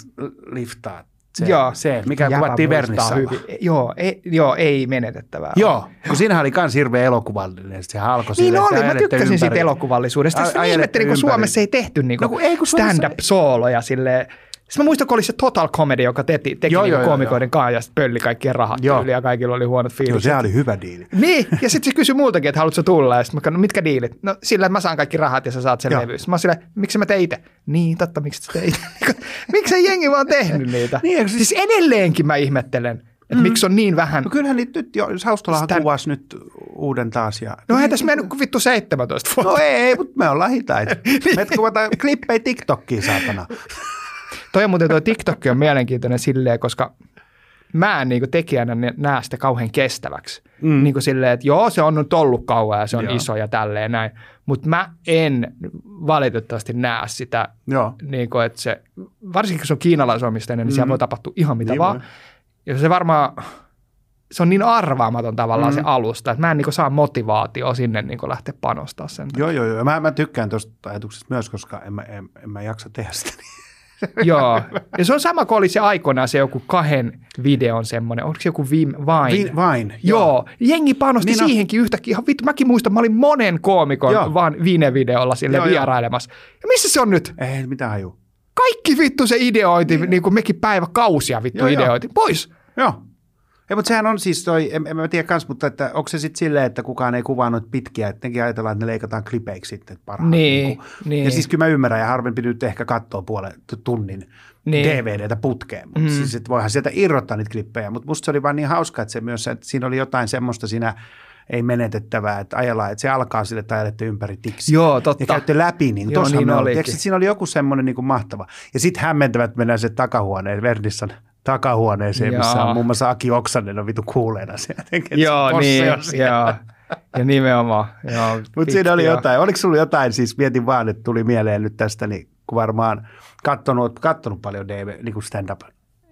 liftaa? Se, Joo. se mikä kuvattiin Vernissalla. hyvin. Joo, ei, joo, ei menetettävää. Joo, kun siinähän oli kans hirveä elokuvallinen, sehän alkoi Niin että oli, mä tykkäsin siitä ympäri. elokuvallisuudesta. A- Sitten ihmettelin, kun. Suomessa ei tehty niin No kun ei, kun stand-up-sooloja silleen. Sitten mä muistan, kun oli se Total Comedy, joka teki, teki Joo, joo, joo, niin joo, kanssa ja sitten pölli kaikkien rahat Joo. ja kaikilla oli huonot Joo, fiilikset. se oli hyvä diili. Niin, ja sitten se kysyi multakin, että haluatko tulla, ja sitten mä kysyin, no mitkä diilit? No sillä, että mä saan kaikki rahat ja sä saat sen Joo. levy. Mä silleen, miksi mä tein itse? Niin, totta, miksi sä teit? miksi ei jengi vaan tehnyt niitä? Niin, siis... siis edelleenkin mä ihmettelen, että mm. miksi on niin vähän. No kyllähän niitä nyt jo, Haustolahan Stan- kuvasi nyt uuden taas. Ja... No eihän tässä mennyt kuin vittu 17 vuotta. No ei, ei mutta me ollaan hitaita. Me kuvataan klippejä TikTokkiin, saatana. Toi on muuten toi TikTok on mielenkiintoinen silleen, koska mä en niin tekijänä nä- näe sitä kauhean kestäväksi. Mm. Niin kuin silleen, että joo, se on nyt ollut kauan ja se on Joo. iso ja tälleen näin. Mutta mä en valitettavasti näe sitä, Joo. niin kuin, että se, varsinkin kun se on kiinalaisomisteinen, niin mm. siellä voi tapahtua ihan mitä Niin niin vaan. voi. Ja se varmaan, se on niin arvaamaton tavallaan mm. se alusta, että mä en niin kuin saa motivaatio sinne niin kuin lähteä panostaa sen. Joo, joo, joo. Mä, mä tykkään tuosta ajatuksesta myös, koska en mä, en, en mä jaksa tehdä sitä. Joo, ja se on sama kuin oli se aikoinaan se joku kahden videon semmoinen, onko se joku viime, vain? Vi, vain. Joo, jengi panosti Niin niin on. siihenkin yhtäkkiä. Ihan vittu, mäkin muistan, mä olin monen koomikon Joo. joo. vaan Vine-videolla sille Joo, joo. vierailemassa. Ja missä se on nyt? Ei mitään haju. Kaikki vittu se ideointi, niin, kuin mekin päiväkausia vittu Joo, joo. ideointi. Pois. Joo. Ei, mutta sehän on siis toi, en, en mä tiedä kans, mutta että onko se sitten silleen, että kukaan ei kuvaa noita pitkiä, että nekin ajatellaan, että ne leikataan klipeiksi sitten parhaat. Niin, niinku. niin. Ja siis kyllä mä ymmärrän, ja harvempi nyt ehkä katsoo puolen tunnin Niin. DVDtä putkeen, mutta mm. siis, että voihan sieltä irrottaa niitä klippejä, mutta musta se oli vaan niin hauska, että se myös, että siinä oli jotain semmoista siinä ei menetettävää, että ajellaan, että se alkaa sille, että ajelette ympäri tiksi. Joo, Ja totta. käytte läpi, niin Joo, tuossa niin oltiin. Eikö siinä oli joku semmoinen niin kuin mahtava. Ja sitten hämmentävät että mennään se takahuoneen, Verdissan takahuoneeseen, missä on muun muassa Aki Oksanen on vitu kuuleena siellä. Tekee, että Joo, niin, siellä. joo. Ja nimenomaan. Mutta siinä oli jotain. Oliko sulla jotain, siis mietin vaan, että tuli mieleen nyt tästä, niin kun varmaan kattonut, kattonut paljon DV, niin kuin stand-up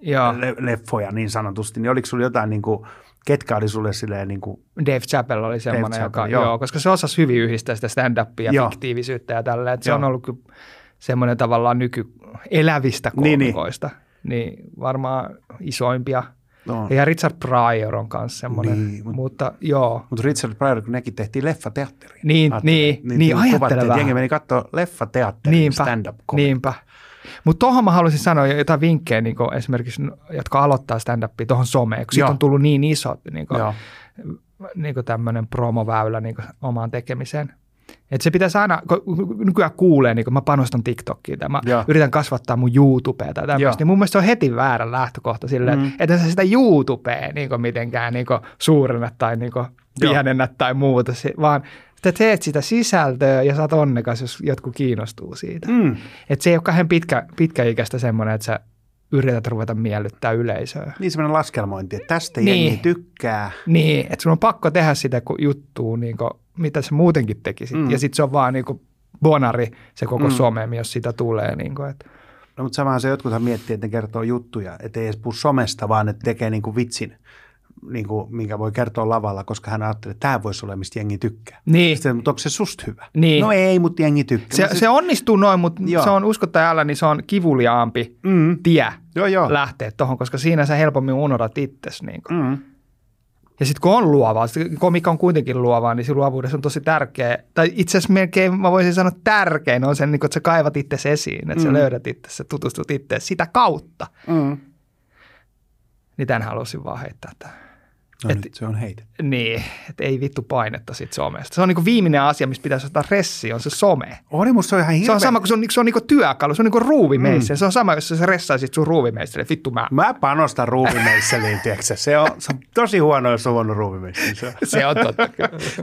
Joo, le- leffoja niin sanotusti, niin oliko sulla jotain, niin kuin, ketkä oli sulle silleen niin kuin, Dave Chappelle oli semmoinen, Dave joka, joo. joo. koska se osasi hyvin yhdistää sitä stand-upia, Joo. fiktiivisyyttä ja tälleen. että Se Joo. on ollut kyllä semmoinen tavallaan nykyelävistä Niin, niin. Niin, niin varmaan isoimpia. no. Ja Richard Pryor on kanssa semmoinen, Niin, niin, mut- mutta joo. Mutta Richard Pryor, kun nekin tehtiin leffateatteriin. Niin, niin, niin, kuvattiin, ajattele että vähän. Jengi meni katsoa leffateatteriin Niinpä, stand-up niinpä. Mutta tuohon mä haluaisin sanoa jotain vinkkejä niin esimerkiksi, jotka aloittaa stand-upia tuohon someen, kun siitä on tullut niin iso niin Joo. niin tämmöinen promoväylä niin omaan tekemiseen. Et se pitäisi aina, kun nykyään kuulee, niin kun mä panostan TikTokkiin tai mä Joo. yritän kasvattaa mun YouTubea tai tämmöistä, niin mun mielestä se on heti väärä lähtökohta silleen, Mm. että sä sitä YouTubea niin mitenkään niin suurennat tai niin pienennät tai muuta, vaan että teet sitä sisältöä ja sä oot onnekas, jos jotkut kiinnostuu siitä. Mm. Että se ei ole kauhean pitkä, pitkäikäistä semmoinen, että sä yrität ruveta miellyttää yleisöä. Niin semmoinen laskelmointi, että tästä Niin. jengi tykkää. Niin, että sun on pakko tehdä sitä kun juttua, niin kuin, mitä sä muutenkin tekisit. Mm. Ja sitten se on vaan niin kuin bonari se koko Mm. some, jos sitä tulee. Niin kuin, että. No, mutta samahan se jotkuthan miettii, että ne kertoo juttuja, että ei edes puhu somesta, vaan että tekee niin kuin vitsin, niin kuin, minkä voi kertoa lavalla, koska hän ajattelee, että tämä voisi olla, mistä jengi tykkää. Niin, Sitten, mutta onko se susta hyvä? Niin. No ei, mutta jengi tykkää. se, se onnistuu noin, mutta Joo. se on uskottajalle, niin se on kivuliaampi Mm. tie Joo, joo. lähteä tuohon, koska siinä sä helpommin unohdat itsesi. Niin kuin. Mm. Ja sitten kun on luovaa, komikka on kuitenkin luovaa, niin se luovuudessa on tosi tärkeä. Tai itse asiassa melkein mä voisin sanoa että tärkein on sen, niin kun, että sä kaivat itsesi esiin, että Mm. sä löydät itse, sä tutustut itse sitä kautta. Mm. Niin tämän halusin vaan heittää tähän. No Et- nyt se on heitä. Niin, että ei vittu painetta sit somesta. Se on niinku viimeinen asia, mistä pitäisi ottaa ressi, on se some. Oli musta se on ihan hirveä. Se on sama kuin se on, se on niinku työkalu, se on niinku ruuvimeisse. Mm. Se on sama, jos sä ressaisit sun ruuvimeisselle. Vittu mä, Mä panostan ruuvimeisseliin, tiedätkö Se on, se on tosi huono, jos on huono ruuvimeisseli. Se on. se on totta.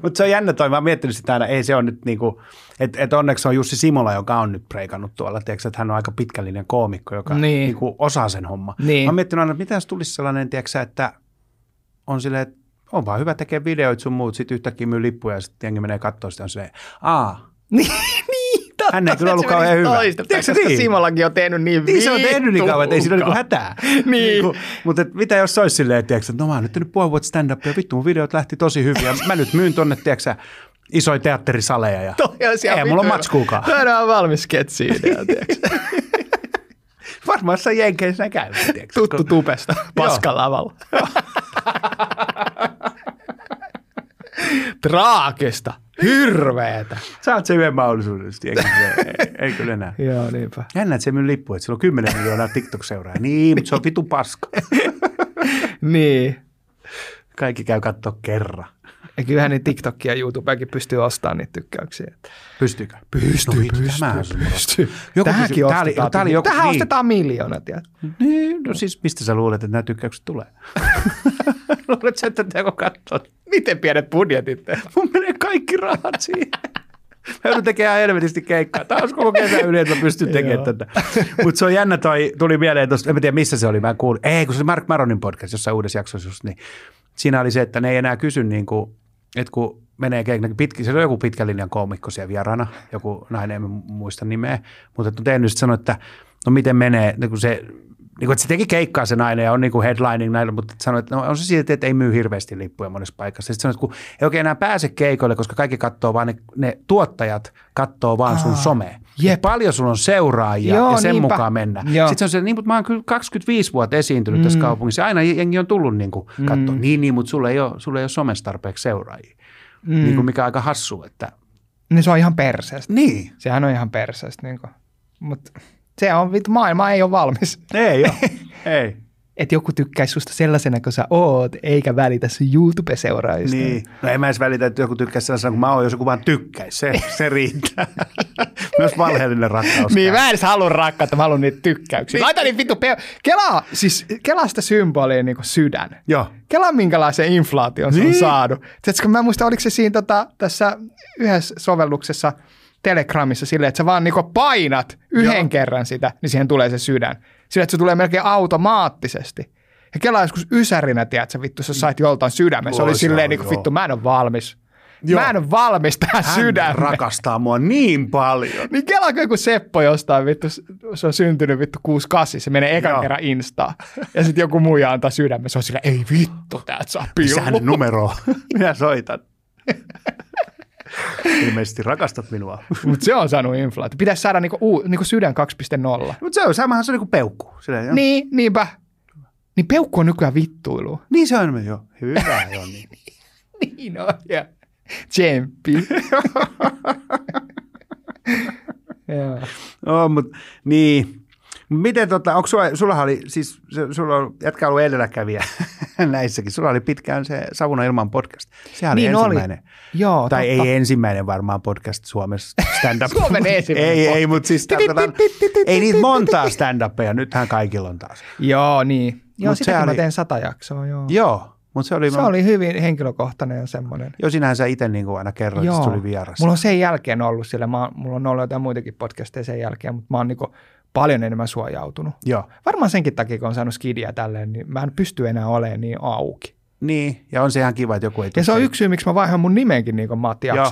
Mutta se on jännä toi, mä oon miettinyt sitä aina, ei se on nyt niinku, että et onneksi on Jussi Simola, joka on nyt preikannut tuolla, tiedätkö, että hän on aika pitkällinen koomikko, joka Niin. niinku osaa sen homma. Niin. Mä oon miettinyt aina, että mitä jos tulisi sellainen, tiedätkö, että on silleen, että on vaan hyvä tekee videoita sun muut, sitten yhtäkkiä myy lippuja ja sitten jengi menee katsoa sitä on silleen, aa, niin, niin, totta. Hän ei kyllä ollut kauhean hyvä. Tiedätkö koska niin? Simolakin on tehnyt niin Niin se on tehnyt niin kauan, että ei siinä ole niinku hätää. Niin. mutta et mitä jos se olisi silleen, tiedätkö, että no mä oon nyt tehnyt puoli vuotta stand-upia, vittu mun videot lähti tosi hyvin ja mä nyt myyn tonne, tiedätkö, isoja teatterisaleja ja Toi olisi ei mulla hyvä. matskuukaan. Toi on valmis sketsi idea, tiedätkö? Varmaan se jenkeissä käy. Tuttu tupesta paskalavalla. Traagista, hirveetä. Saat sen yhden mahdollisuuden, se ei, ei kyllä enää. Joo, niinpä. Jännä, että se myy lippu, että sillä on 10 miljoonaa TikTok-seuraajaa. Niin, mutta se on vitu paska. Niin. Kaikki käy katsoa kerran. Ja kyllähän niin TikTokia ja YouTubeakin pystyy ostamaan niitä tykkäyksiä. Pystyykö? Pystyy, no, pystyy, semmoinen- pystyy. Joku Tähänkin tää oli- ostetaan. tää oli joku- Tähän niin. ostetaan miljoona, tiedät. Niin, no siis mistä sä luulet, että nämä tykkäykset tulee? luulet sä, että teko katsoa? Miten pienet budjetit? Mun menee kaikki rahat siihen. Mä joudun tekemään helvetisti keikkaa. Tämä olisi koko kesä yli, että mä pystyn tekemään tätä. Mutta se on jännä toi, tuli mieleen tuosta, en tiedä missä se oli, mä en kuullut. Ei, kun se oli Mark Maronin podcast jossain uudessa jaksossa just, niin siinä oli se, että ne ei enää kysy niin kuin, että kun menee keikka, pitki, se on joku pitkän linjan koomikko siellä vieraana, joku nainen, en muista nimeä, mutta että on tehnyt sitten sanoi, että no miten menee, niin kun se, niin kuin, että se teki keikkaa se nainen ja on niin kuin headlining näillä, mutta sanoi, että no, on se siitä, että ei myy hirveästi lippuja monessa paikassa. Sitten sanoi, että kun ei oikein enää pääse keikoille, koska kaikki katsoo vaan ne, ne tuottajat katsoo vaan sun Aa, somea. Jep. Paljon sulla on seuraajia Joo, ja sen niinpä. mukaan mennä. Joo. Sitten se on se, niin, mutta mä oon kyllä 25 vuotta esiintynyt mm. tässä kaupungissa. Aina jengi on tullut niin kuin katsoa. Mm. Niin, niin, mutta sulla ei ole, sulla ei ole somessa tarpeeksi seuraajia. Mm. Niin kuin mikä aika hassu, että Niin se on ihan perseestä. niin. Sehän on ihan perseestä. Niin Mutta se on, vittu, maailma ei ole valmis. Ei ole. ei. Että joku tykkäisi susta sellaisena kuin sä oot, eikä välitä sun YouTube-seuraajista. Niin. No en mä edes välitä, että joku tykkäisi sellaisena kuin mä oon, jos joku vaan tykkäisi. Se, se riittää. Myös valheellinen rakkaus. Niin, mä en edes halua rakkautta, mä haluan niitä tykkäyksiä. Laita niin vittu pe- Kelaa, siis kelaa sitä symbolia niin kuin sydän. Joo. Kelaa minkälaisen inflaation se on Niin. saanut. Tiedätkö, mä muistan, oliko se siinä tota, tässä yhdessä sovelluksessa Telegramissa silleen, että sä vaan niinku painat yhden Joo. kerran sitä, niin siihen tulee se sydän. Sillä, että se tulee melkein automaattisesti. Ja kelaa joskus ysärinä, tiedätkö, vittu, sä sait joltain sydämen. Se oli silleen, niin kuin, vittu, mä en ole valmis. Joo. Mä en valmis tähän Hän sydämeen. rakastaa mua niin paljon. Niin kelaako joku Seppo jostain vittu, se on syntynyt vittu 68, se menee ekan Joo. kerran Instaan. Ja sitten joku muija antaa sydämen, se on sillä, ei vittu, täältä saa Missä hänen pillu. numero? Minä soitan. Ilmeisesti rakastat minua. Mutta se on saanut inflaatio. Pitäisi saada niinku, uu, niinku sydän 2.0. Mutta se on, samahan se on niin kuin peukku. Joo. Niin, niinpä. Niin peukku on nykyään vittuilu. niin se on jo. Hyvä jo. Niin. Niin on, ja tsemppi. Joo. No, mutta niin. Miten tota, onko sulla, sulla oli, siis se- sulla on, jätkä ollut edelläkävijä näissäkin. Sulla oli pitkään se Savuna ilman podcast. Sehän oli Niin oli. ensimmäinen. Joo, Tai totta. ei ensimmäinen varmaan podcast Suomessa stand-up. Suomen ensimmäinen Ei, ei, mutta siis tarkoitan, ei niitä montaa stand-upia. Nythän kaikilla on taas. Joo, niin. Joo, Mut sitäkin mä oli- teen sata jaksoa, joo. Joo, mutta se oli, Se oli hyvin henkilökohtainen ja semmoinen. jo sinähän sä itse niin aina kerroit, että se tuli vieras. Mulla on sen jälkeen ollut sillä, mä, mulla on ollut jotain muitakin podcasteja sen jälkeen, mutta mä oon niinku paljon enemmän suojautunut. Joo, Varmaan senkin takia, kun on saanut skidia tälleen, niin mä en pysty enää olemaan niin auki. Niin. Ja on se ihan kiva, että joku ei Ja se on yksi syy, miksi mä vaihan mun nimenkin niin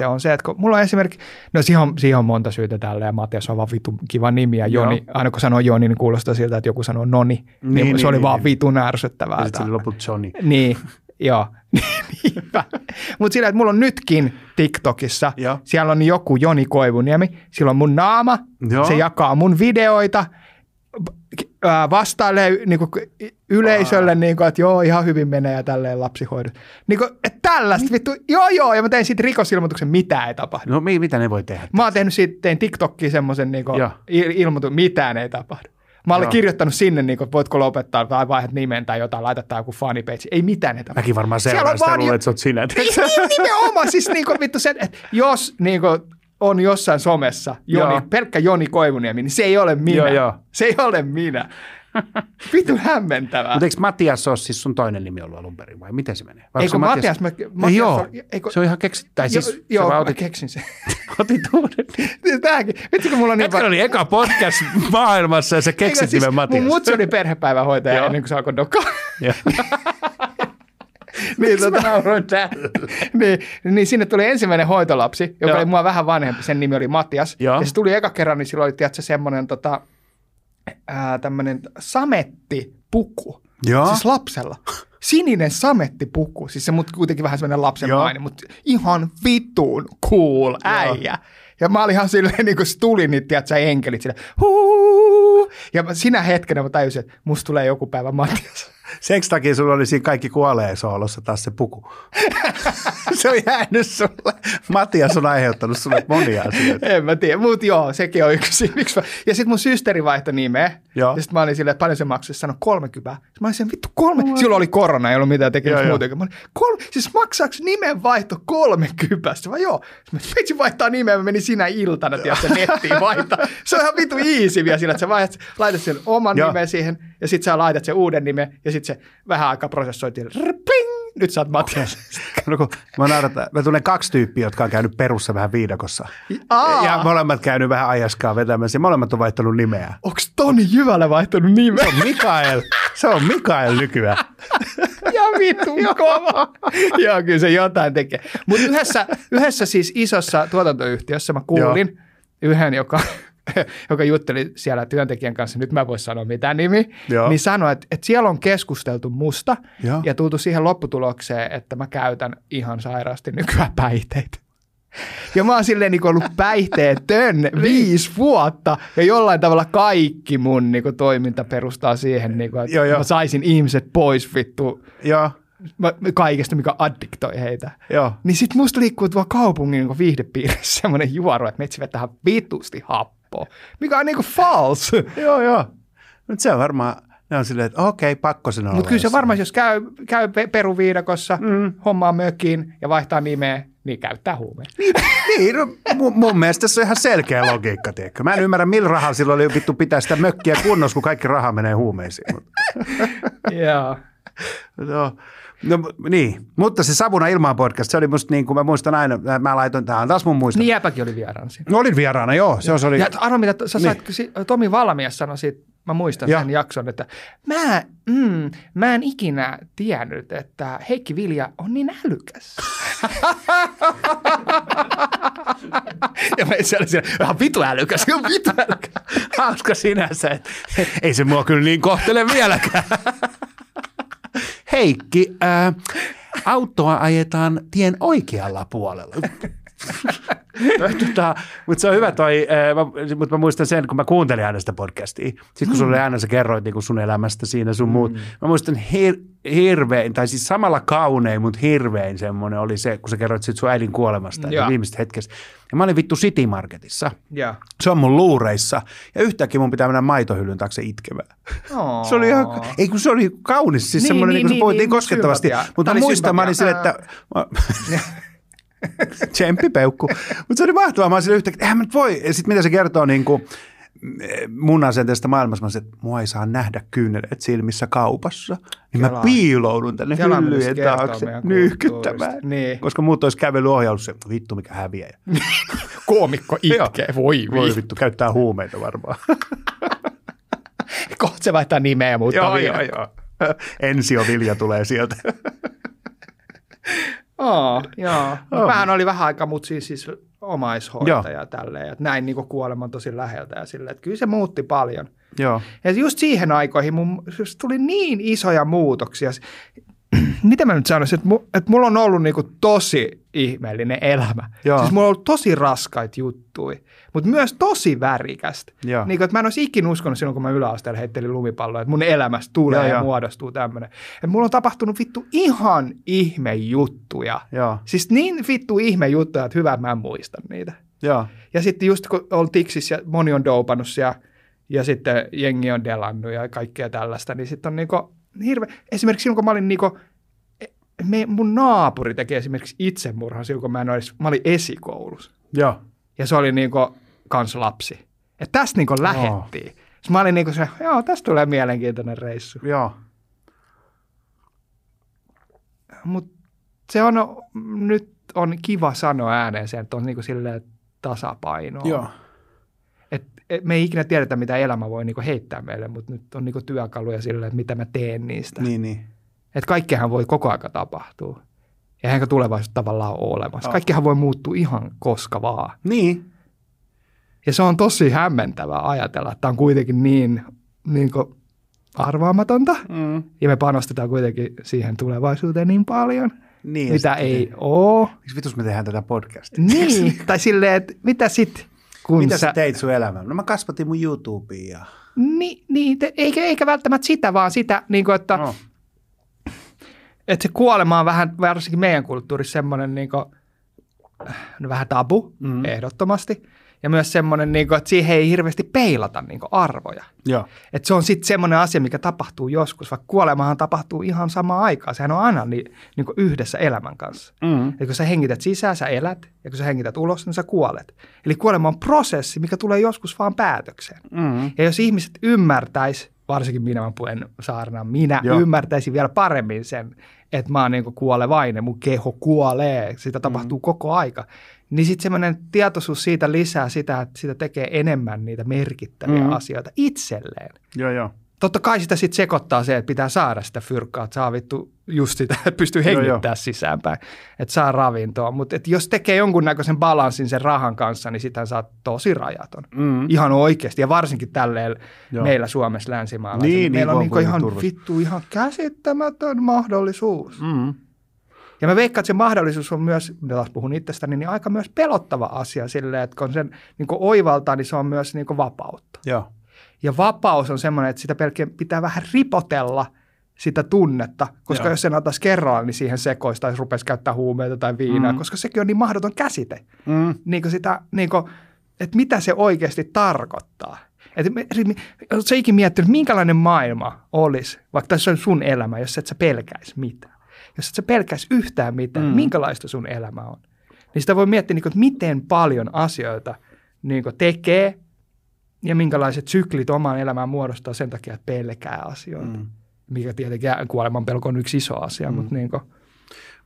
Joo. on se, että kun mulla on esimerkiksi, no siihen on, siihen on monta syytä tälleen, Matias on vaan vitu kiva nimi, ja Joni, Joo. aina kun sanoo Joni, niin kuulostaa siltä, että joku sanoo Noni, niin, Niin, niin niin, se oli niin, vaan niin. vitun ärsyttävää. Ja sitten loput Johnny. Niin, joo. Niinpä. Mutta sillä, että mulla on nytkin TikTokissa, Joo. siellä on joku Joni Koivuniemi, sillä on mun naama, Joo. se jakaa mun videoita, vastailee niinku yleisölle, niinku, että joo, ihan hyvin menee ja tälleen lapsihoidot. Niinku, että tällaista vittu, joo joo, ja mä tein siitä rikosilmoituksen, mitään ei tapahdu. No mi- mitä ne voi tehdä? Mä oon tehnyt siitä, tein TikTokkiin semmoisen niinku il- ilmoituksen, mitään ei tapahdu. Mä olin Joo. kirjoittanut sinne, niin kuin, voitko lopettaa tai vaihdat nimen tai jotain, laittaa tää joku fanipage. Ei mitään näitä. Mäkin varmaan seuraan sitä luulen, jo- että sä oot sinä. Niin, niin, nimenomaan, siis niin kuin, vittu se, että jos niin kuin, on jossain somessa Joni, Joo. pelkkä Joni Koivuniemi, niin se ei ole minä. Joo, joo. Se ei ole minä. Vittu hämmentävää. Mutta eikö Matias ole siis sun toinen nimi ollut alun perin vai miten se menee? Vai Eikö se Matias, mä, Ei Matias joo, on- eikö, se on ihan keksitty. Tai siis jo, joo, mä otit, keksin sen. otit uuden nimen. Tämäkin. Vitsi, kun mulla on niin Jätkä oli eka podcast maailmassa ja sä keksit Eikö siis nimen Matias. Mun mutsi oli perhepäivähoitaja ennen kuin se alkoi dokaa. Niin, tota, niin, niin, sinne tuli ensimmäinen hoitolapsi, joka Joo. oli mua vähän vanhempi. Sen nimi oli Matias. Joo. Ja se tuli eka kerran, niin silloin oli tiedätkö, semmoinen tota, ää, tämmöinen samettipuku. Joo. Siis lapsella. Sininen samettipuku. Siis se mut kuitenkin vähän semmoinen lapsen Joo. maini, mutta ihan vitun cool äijä. Ja mä olin ihan silleen, niin kuin se tuli niitä, tiedätkö, enkelit silleen, huu. Ja sinä hetkenä mä tajusin, että musta tulee joku päivä Matias. Seks takia sulla oli siinä kaikki kuolee soolossa taas se puku. se on jäänyt sulle. Matias on aiheuttanut sulle monia asioita. En mä tiedä, mutta joo, sekin on yksi. yksi. Ja sitten mun systeri vaihtoi nimeä. Joo. Ja sitten mä olin silleen, että paljon se maksoi, se sanoi 30. Sitten mä olin sen vittu kolme. Silloin oli korona, ei ollut mitään tekemistä joo. muutenkin. Mä olin, kolme, siis maksaako nimen vaihto 30? Vai joo. Vitsi vaihtaa nimeä, mä menin sinä iltana, tiedätkö, nettiin vaihtaa. Se on ihan vittu easy vielä sillä, että sä vaihdat, laitat sen oman Joo. nimen siihen, ja sitten sä laitat sen uuden nimen, ja sitten se vähän aikaa prosessoitiin, pling, nyt sä oot Matias. No, kun mä, naurataan, mä tunnen kaksi tyyppiä, jotka on käynyt perussa vähän viidakossa. Aa. Ja molemmat käynyt vähän ajaskaa vetämässä molemmat on vaihtanut nimeä. Onks Toni Jyvälä vaihtanut nimeä? Se on Mikael. Se on Mikael nykyään. Ja vitun kova. Joo, kyllä se jotain tekee. Mutta yhdessä, yhdessä siis isossa tuotantoyhtiössä mä kuulin yhden, joka, joka jutteli siellä työntekijän kanssa, nyt mä en voi sanoa mitään nimi, Joo. niin sanoi, että, että siellä on keskusteltu musta Joo. ja tultu siihen lopputulokseen, että mä käytän ihan sairaasti nykyään päihteitä. Ja mä oon silleen niin ollut päihteetön viisi vuotta ja jollain tavalla kaikki mun niin kuin, toiminta perustaa siihen, niin kuin, että Joo, joo. mä saisin ihmiset pois vittu Joo, mä- kaikesta, mikä addiktoi heitä. joo. Niin sit musta liikkuu tuolla kaupungin niin viihdepiirissä semmoinen juoru, että metsi vetää vitusti happoa, mikä on niinku false. Joo, joo. Mutta se on varmaan, ne on silleen, että okei, pakko sen olla. Mutta kyllä se varmaan, jos käy, käy pe- peruviidakossa, mm. hommaa mökiin ja vaihtaa nimeä, niin käyttää huumeita. Niin, no, mun, mun mielestä se on ihan selkeä logiikka, tiedätkö? Mä en ymmärrä, millä rahalla silloin oli vittu pitää sitä mökkiä kunnossa, kun kaikki raha menee huumeisiin. Joo. no, no, niin, mutta se Savuna ilmaan podcast, se oli musta niin kuin mä muistan aina, mä laitoin, tämä on taas mun muista. Niin jäpäkin oli vieraana siinä. No, olin vieraana, joo. Se, se oli, Ja arvo mitä, sä Niin. sait, Tomi Valmias sanoi siitä, mä muistan Joo. sen jakson, että mä, mm, mä en ikinä tiennyt, että Heikki Vilja on niin älykäs. ja mä itse olin siellä, ihan vitu älykäs, ihan vitu älykäs. hauska sinänsä, että ei se mua kyllä niin kohtele vieläkään. Heikki, ää, autoa ajetaan tien oikealla puolella. Tota, mutta se on hyvä toi, mä, mutta mä muistan sen, kun mä kuuntelin aina sitä podcastia. Sitten kun sulla oli aina, sä kerroit niin sun elämästä siinä sun muut. Mä muistan hir, hirvein, tai siis samalla kaunein, mutta hirvein semmoinen oli se, kun sä kerroit sit sun äidin kuolemasta, eli viimeisestä hetkestä. Ja mä olin vittu City Marketissa. Joo. Se on mun luureissa. Ja yhtäkkiä mun pitää mennä maitohyllyn taakse itkemään. Se oli ihan, ei kun se oli kaunis, siis Niin, semmoinen, niin, niin, niin, niin, puhuttiin niin, koskettavasti. Mutta mä muistan, mä olin sille, sympatia. että... Mä, Tsemppipeukku. Mutta se oli mahtavaa. Mä olin yhtäkkiä, eihän mä nyt voi. Ja sitten mitä se kertoo niin kuin, mun asenteesta maailmassa, mä sanoin, että mua ei saa nähdä kyyneleet silmissä kaupassa. Niin mä Kela. piiloudun tänne Kela hyllyjen taakse nyyhkyttämään. Niin. Koska muut olisi kävely ohjaus se, vittu mikä häviää. Koomikko itkee, voi Voi vi. vittu, käyttää huumeita varmaan. Kohta se vaihtaa nimeä ja muuttaa joo, joo, joo. Ensio Vilja tulee sieltä. Oo, joo. Oo. Vähän oli vähän aikaa, mutta siis, siis omaishoitaja ja tälleen. Että näin niin kuoleman tosi läheltä ja silleen, että kyllä se muutti paljon. joo. Ja just siihen aikoihin mun, siis tuli niin isoja muutoksia. Mitä mä nyt sanoisin, että, mu, että mulla on ollut niinku tosi ihmeellinen elämä. Joo. Siis mulla on ollut tosi raskaita juttuja, mutta myös tosi värikästä. Joo. Niin, että mä en olisi ikinä uskonut silloin, kun mä yläasteella heittelin lumipalloa, että mun elämästä tulee Joo, ja joo. muodostuu tämmöinen. Että mulla on tapahtunut vittu ihan ihme juttuja. Joo, Siis niin vittu ihme juttuja, että hyvä, mä en muista niitä. joo. Ja sitten just kun on tiksissä ja moni on doupannut siellä, ja sitten jengi on delannut ja kaikkea tällaista, niin sitten on niinku hirveä. Esimerkiksi silloin, kun mä olin niinku, me, mun naapuri teki esimerkiksi itsemurhan silloin, kun mä, en olisi, mä olin esikoulussa. Joo. Ja se oli niinku kans lapsi. Ja tästä niinku lähettiin. Sitten mä olin niinku se, joo, tästä tulee mielenkiintoinen reissu. Joo. Mutta se on, nyt on kiva sanoa ääneen se, että on niinku silleen tasapainoa. Joo. Et, et me ei ikinä tiedetä, mitä elämä voi niinku heittää meille, mutta nyt on niinku työkaluja sille, että mitä mä teen niistä. Niin, niin. Että kaikkihan voi koko aika tapahtua. Eihän tulevaisuus tavallaan ole olemassa. Oh. Kaikkihan voi muuttua ihan koska vaan. Niin. Ja se on tosi hämmentävää ajatella, että tämä on kuitenkin niin, niin kuin arvaamatonta. Mm. Ja me panostetaan kuitenkin siihen tulevaisuuteen niin paljon, niin mitä ei sitten- ole. Miksi vitus me tehdään tätä podcastia? Niin, tai silleen, että mitä sit, kun Mitä sä... sä teit sun elämällä? No mä kasvatin mun YouTubeen ja... Niin, niin te, eikä, eikä välttämättä sitä, vaan sitä, niin kuin, että, no. Että se kuolema on vähän, varsinkin meidän kulttuurissa semmoinen niin kuin, no vähän tabu, mm. ehdottomasti. Ja myös semmoinen, niin kuin, että siihen ei hirveästi peilata niin kuin arvoja. Joo. Että se on sitten semmoinen asia, mikä tapahtuu joskus, vaikka kuolemahan tapahtuu ihan samaan aikaan. Sehän on aina niin, niin kuin yhdessä elämän kanssa. Mm. Eli kun sä hengität sisään, sä elät, ja kun sä hengität ulos, niin sä kuolet. Eli kuolema on prosessi, mikä tulee joskus vaan päätökseen. Mm. Ja jos ihmiset ymmärtäis, varsinkin minä mä puen saarna, minä Joo. Ymmärtäisin vielä paremmin sen, että mä oon niin kuolevainen, mun keho kuolee, sitä tapahtuu mm. koko aika. Niin sitten semmoinen tietoisuus siitä lisää sitä, että sitä tekee enemmän niitä merkittäviä Mm. mm. asioita itselleen. Joo, joo. Totta kai sitä sitten sekoittaa se, että pitää saada sitä fyrkkaa, että saa vittu just sitä, että pystyy Joo, joo. hengittämään sisäänpäin, että saa ravintoa. Mutta jos tekee jonkunnäköisen balanssin sen rahan kanssa, niin sitähän saa tosi rajaton. Mm. Ihan oikeasti, ja varsinkin tälleen Joo. meillä Suomessa länsimaalaisilla. Niin, niin, meillä kun on niinku ihan turvassa. vittu ihan käsittämätön mahdollisuus. Mm. Ja mä veikkaan, että se mahdollisuus on myös, taas puhun itsestäni, niin aika myös pelottava asia silleen, että kun sen niin oivaltaa, niin se on myös niin vapautta. Joo. Ja vapaus on semmoinen, että sitä pelkkä pitää vähän ripotella sitä tunnetta, koska Joo. jos sen antaisi kerralla, niin siihen sekoisi tai rupesi käyttää huumeita tai viinaa, Mm. koska sekin on niin mahdoton käsite. Mm. Niin kuin sitä, niin kuin, että mitä se oikeasti tarkoittaa. Että oletko ikin miettinyt, minkälainen maailma olisi, vaikka tässä on sun elämä, jos et sä pelkäisi mitään. Jos et sä pelkäisi yhtään mitään, mm. minkälaista sun elämä on. Niin sitä voi miettiä, niin kuin, että miten paljon asioita niin kuin tekee ja minkälaiset syklit omaan elämään muodostaa sen takia, että pelkää asioita. Mm. Mikä tietenkin kuoleman pelko on yksi iso asia, Mm. mutta niin kuin,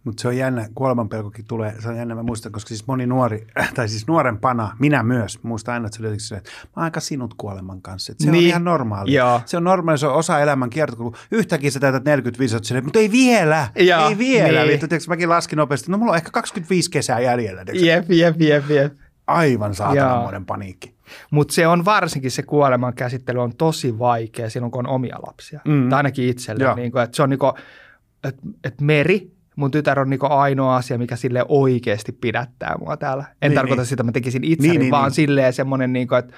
Mutta se on jännä, kuolemanpelkokin tulee, se on jännä, mä muistan, koska siis moni nuori, tai siis nuorempana, minä myös, muistan aina, että se oli että mä oon aika sinut kuoleman kanssa. Että se on Niin. ihan normaali. Joo. Se on normaali, se on osa elämän kiertokulku. Yhtäkkiä sä täytät 45, oot silleen, mutta ei vielä, Joo, ei vielä. niin. Tiiäks, mäkin laskin nopeasti, no mulla on ehkä 25 kesää jäljellä. tiiäks. jep, jep, jep, jep. Aivan saatananmoinen Joo. paniikki. Mutta se on varsinkin se kuoleman käsittely on tosi vaikea silloin, kun on omia lapsia. Mm. Tai ainakin itselle. Niin kuin, että se on niin kuin, että, että meri, mun tytär on niin kuin ainoa asia, mikä sille oikeasti pidättää mua täällä. En Niin, tarkoita niin. sitä, että mä tekisin itseni, Niin, niin, vaan niin. silleen semmoinen, niin kuin, että,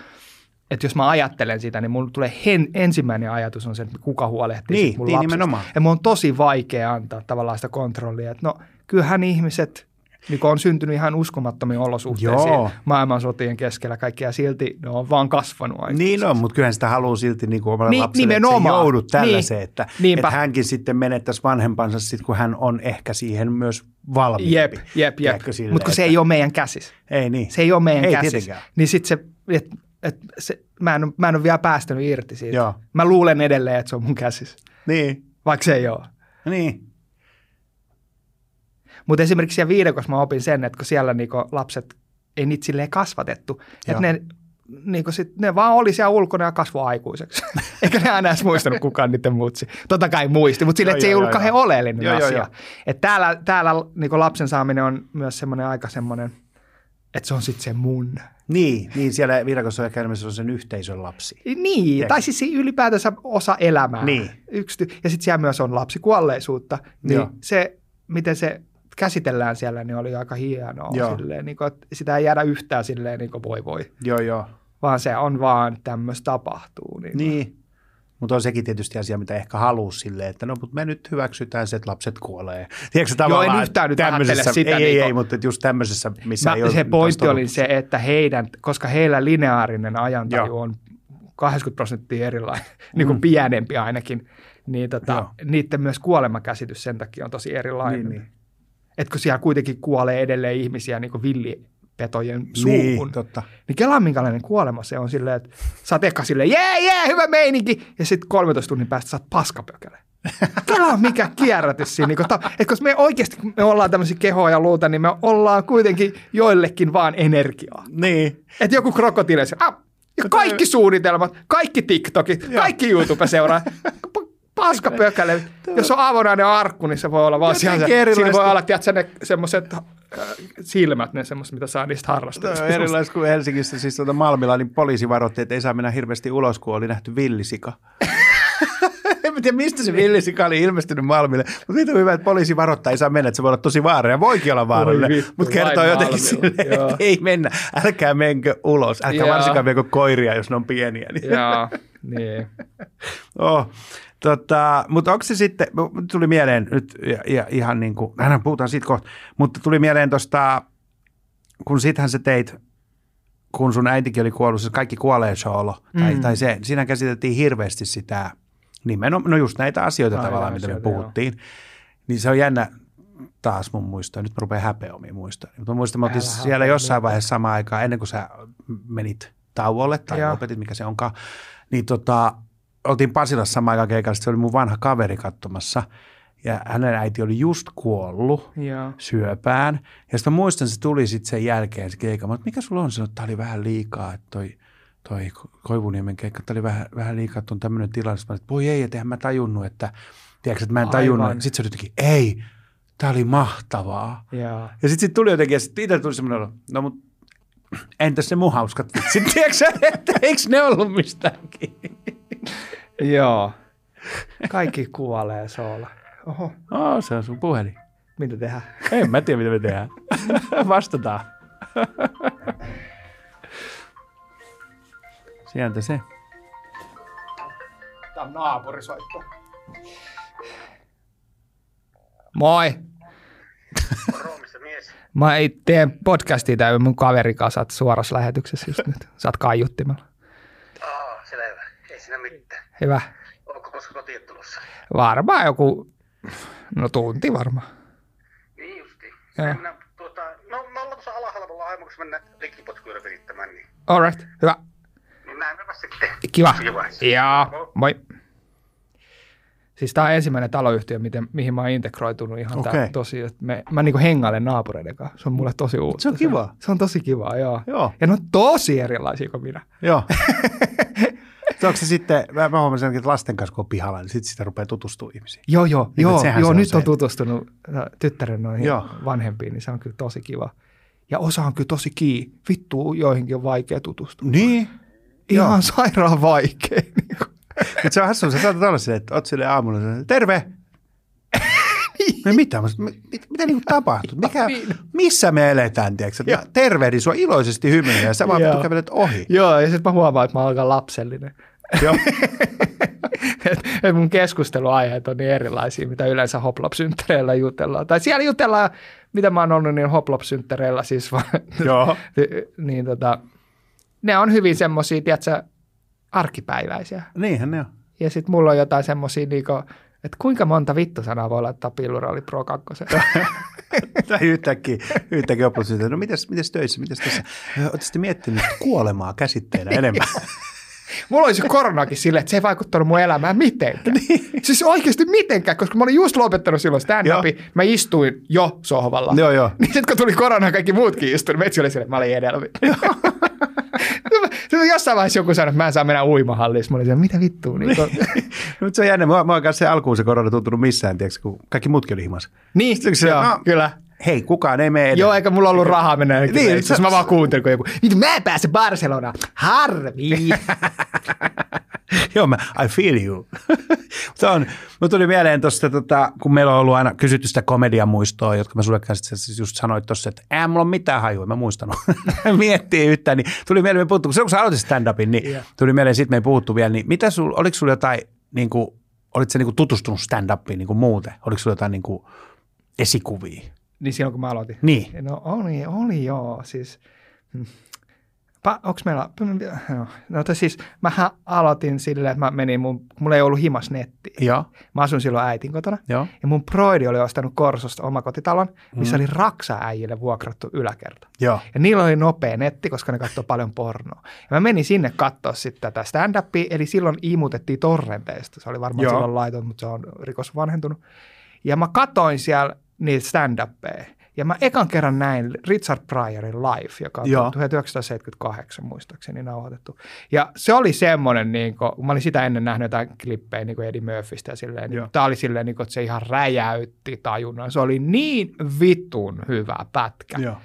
että jos mä ajattelen sitä, niin mulla tulee hen, ensimmäinen ajatus on se, että kuka huolehtii Niin, mun niin lapsesta. nimenomaan. Ja mun on tosi vaikea antaa tavallaan sitä kontrollia, että no kyllähän ihmiset niin kun on syntynyt ihan uskomattomiin olosuhteisiin Joo. maailmansotien keskellä kaikkea, silti ne on vaan kasvanut aikuisiksi. Niin on, mutta kyllähän sitä haluaa silti niin kuin omalle Niin, lapselle, että nimenomaan. se joudut tällaiseen, Niin. että, Niinpä. että hänkin sitten menettäisi vanhempansa sit, kun hän on ehkä siihen myös valmiimpi. Jep, jep, jep. Mutta kun se että- ei ole meidän käsissä. Ei niin. Se ei ole meidän Ei käsissä. tietenkään. Niin sitten se, et, et, se mä, en, mä en ole vielä päästänyt irti siitä. Joo. Mä luulen edelleen, että se on mun käsissä, Niin, vaikka se ei ole. niin. Mutta esimerkiksi siellä viidekossa mä opin sen, että kun siellä niinku lapset ei niitä silleen kasvatettu, Joo. että ne, niinku sit, ne vaan oli siellä ulkona ja kasvoi aikuiseksi. Eikä ne aina edes muistanut kukaan niiden mutsi. Totta kai muisti, mutta silleen, Joo, että se ei joo, ollut joo, kauhean joo. oleellinen Joo, joo, asia. joo. Et täällä täällä niinku lapsen saaminen on myös semmoinen aika semmoinen, että se on sitten se mun. Niin, niin siellä viidakossa on ehkä enemmän sellaisen yhteisön lapsi. Niin, Tiedätkö? tai siis ylipäätänsä osa elämää. Niin. Yksity- ja sitten siellä myös on lapsikuolleisuutta. Niin Joo. se, miten se käsitellään siellä, niin oli aika hienoa. Joo. Silleen, niin kuin, että sitä ei jäädä yhtään silleen niin kuin voi voi, Joo, joo. vaan se on vaan tämmöistä tapahtuu. Niin. Niin. Mutta on sekin tietysti asia, mitä ehkä haluaa silleen, että no, mutta me nyt hyväksytään se, että lapset kuolee. Tiedätkö, tavallaan yhtään nyt tämmöisessä, sitä, ei, ei, niinku- ei, mutta just tämmöisessä, missä Mä, ei ole se pointti oli se, että heidän, koska heillä lineaarinen ajantaju Joo. on 80 prosenttia erilainen, niin kuin pienempi ainakin, niin tota, Mm. Joo. niiden myös kuolemakäsitys sen takia on tosi erilainen. Niin, Niin, niin. Et kun siellä kuitenkin kuolee edelleen ihmisiä niin kuin villipetojen suuhun, Niin, totta. niin kelaa minkälainen kuolema se on silleen, että sä oot eka silleen, jee, jee, hyvä meininki, ja sitten 13 tunnin päästä sä oot paskapökäle. Kelaa mikä kierrätys siinä. Niin kun, et koska me oikeasti, kun me ollaan tämmöisiä kehoja ja luuta, niin me ollaan kuitenkin joillekin vaan energiaa. Niin. Että joku krokotiili, ah, ja kaikki suunnitelmat, kaikki TikTokit, kaikki YouTube-seuraa, paskapökäle. Jos on avonainen arkku, niin se voi olla vaan siellä. Siinä erilaista. voi olla, tiedätkö, ne semmoiset äh, silmät, ne semmoiset, mitä saa niistä Tämä harrasteista. on erilaiset kuin Helsingissä, siis tuota Malmilla, niin poliisi varoitti, että ei saa mennä hirveästi ulos, kun oli nähty villisika. en tiedä, mistä se villisika oli ilmestynyt Malmille, mutta mitä hyvä, että poliisi varoittaa, ei saa mennä, että se voi olla tosi vaarallinen, voikin olla vaarallinen, mutta kertoo jotenkin silleen, että ei mennä, älkää menkö ulos, älkää Joo. varsinkaan menkö koiria, jos ne on pieniä. Niin. Joo, niin. Oh. Tota, mutta onko se sitten, tuli mieleen nyt ja, ja ihan niin kuin, aina puhutaan siitä kohta, mutta tuli mieleen tuosta, kun sittenhän sä teit, kun sun äitikin oli kuollut, se kaikki kuolee solo, tai, Mm. tai se, siinä käsiteltiin hirveästi sitä, nimenomaan, no just näitä asioita Aivan, tavallaan, mitä me asioita, joo. puhuttiin, niin se on jännä taas mun muistoa, nyt mä rupean häpeä omiin muistoja, mutta muistan, mä oltiin siellä jossain mitään. vaiheessa samaan aikaan, ennen kuin sä menit tauolle tai Joo. lopetit, mikä se onkaan, niin tota, oltiin Pasilassa samaan aikaan keikalla, se oli mun vanha kaveri katsomassa, ja hänen äiti oli just kuollut Joo. syöpään, ja sitten mä muistan, se tuli sitten sen jälkeen se keikka, mutta mikä sulla on, sanoin, että tämä oli vähän liikaa, että toi, toi Koivuniemen keikka, tämä oli vähän, vähän liikaa, että on tämmöinen tilanne, Sitten mä että voi ei, että eihän mä tajunnut, että, tiedätkö, että mä en tajunnut, Aivan. sitten se oli jotenkin, ei, tämä oli mahtavaa. Joo. Ja sitten sit tuli jotenkin, ja sitten itse tuli semmoinen no mut entäs se mun hauskat vitsit, tiedätkö että eikö ne ollut mistään kiinni? Joo. Kaikki kuolee soola. Oho, Oh, se on sun puhelin. mitä tehdään? En mä tiedä, mitä me tehdään. Vastataan. Sieltä se. Tämä on naapurisoitto. Moi. Roomissa mies. Mä ei teen podcastia tai mun oot suorassa lähetyksessä just nyt. Sä oot kaiuttimella. Aa, selvä. Ei siinä mitään. Hyvä. Onko koska kotiin tulossa? Varmaan joku, no tunti varmaan. Niin justiin. Joo. Mennään tuota, no me ollaan tuossa alahalvalla aivan, kun mennään likkipotkuilla virittämään, niin, Alright, hyvä. niin näemmepä sitten. Kiva. Kiva. Joo, moi. Siis tämä on ensimmäinen taloyhtiö, miten, mihin mä oon integroitunut ihan okay. Tää, tosi, että me, mä niinku hengailen naapureiden kanssa. Se on mulle tosi uutta. Se on kiva. Se on tosi kiva, joo. Joo. Ja ne on tosi erilaisia kuin minä. Joo. Sitten Onko se sitten, mä, mä huomasin, että lasten kanssa kun on pihalla, niin sitten sitä rupeaa tutustumaan ihmisiin. Joo, joo, Niin, joo, joo se on nyt se, on tutustunut äh, tyttären noihin Joo. vanhempiin, niin se on kyllä tosi kiva. Ja osa on kyllä tosi kii. Vittu, joihinkin on vaikea tutustua. Niin. Ihan Joo. sairaan vaikea. Niin. Mutta se on hassu, sä saatat olla silleen, että oot silleen aamulla, terve! No mitä, mit, mitä niinku tapahtuu? Mikä, Niin. missä me eletään, tiedätkö? Mä tervehdin sua iloisesti hymyillä ja sä vaan kävelet ohi. Joo, ja sitten mä huomaan, että mä aika lapsellinen. Joo. et, mun keskusteluaiheet on niin erilaisia, mitä yleensä hoplop-synttereillä jutellaan. Tai siellä jutellaan, mitä mä oon ollut niin hoplop-synttereillä siis vaan, Joo. niin tota, ne on hyvin semmosia, tiedätkö, arkipäiväisiä. Niinhän ne on. Ja sitten mulla on jotain semmosia, niinku, että kuinka monta vittusanaa voi laittaa Pilluraali Pro 2. Tai yhtäkkiä, yhtäkkiä että no mitäs, mitäs töissä, mitäs tässä? Oletko miettinyt kuolemaa käsitteenä enemmän? Mulla oli se koronakin silleen, että se ei vaikuttanut mun elämään mitenkään. niin. Siis oikeasti mitenkään, koska mä olin just lopettanut silloin stand-upin. Mä istuin jo sohvalla. Joo, joo. Niin sitten kun tuli korona, kaikki muutkin istuivat. Metsi oli silleen, että mä olin edellä. Sitten jossain vaiheessa joku sanoi, että mä en saa mennä uimahalliin. Mä olin silleen, mitä vittua. Niin, kun... Mutta se on jännä. Mua, mua on kanssa se alkuun se korona tuntunut missään, tiedätkö, kun kaikki muutkin oli himassa. niin, se- joo, no. kyllä. Hei, kukaan ei mene Joo, eikä mulla ollut rahaa mennä. Niin, Niin, sä- asiassa mä vaan kuuntelin, kun joku, vittu mä en pääse Barcelonaan. Harvi. Joo, mä, I feel you. Mutta on, mä tuli mieleen tuosta, tota, kun meillä on ollut aina kysytty sitä komedian muistoa, jotka mä sulle siis just sanoit tuossa, että ei mulla ole mitään hajua, mä muistanut. Miettii yhtään, niin tuli mieleen, me puhuttu, kun silloin kun sä aloitit stand-upin, niin Joo. tuli mieleen, siitä me ei puhuttu vielä, niin mitä sul, oliko sulla jotain, niin kuin, olit sä niin kuin tutustunut stand-upiin niin kuin muuten? Oliko sulla jotain niin kuin esikuvia? Niin silloin kun mä aloitin. Niin. No oli, oli joo. Siis, mm. Pa, onks meillä, no, no siis mähän aloitin silleen, että mä menin, mun, mulla ei ollut himas netti. Joo, Mä asun silloin äitin kotona. joo. Ja mun proidi oli ostanut Korsosta omakotitalon, missä Mm. oli raksa-äijille vuokrattu yläkerta. Joo, Ja niillä oli nopea netti, koska ne katsoi paljon pornoa. Ja mä menin sinne katsoa sitten tätä stand-upia, eli silloin imutettiin torrenteista. Se oli varmaan Joo. silloin laiton, mutta se on rikos vanhentunut. Ja mä katoin siellä niitä stand-upeja. Ja mä ekan kerran näin Richard Pryorin live, joka on Joo. 1978 muistaakseni nauhoitettu. Ja se oli semmoinen, niin kun, mä olin sitä ennen nähnyt jotain klippejä niin Eddie Murphystä ja silleen, niin tämä oli silleen, niin kun, että se ihan räjäytti tajunnan. Se oli niin vitun hyvä pätkä. joo.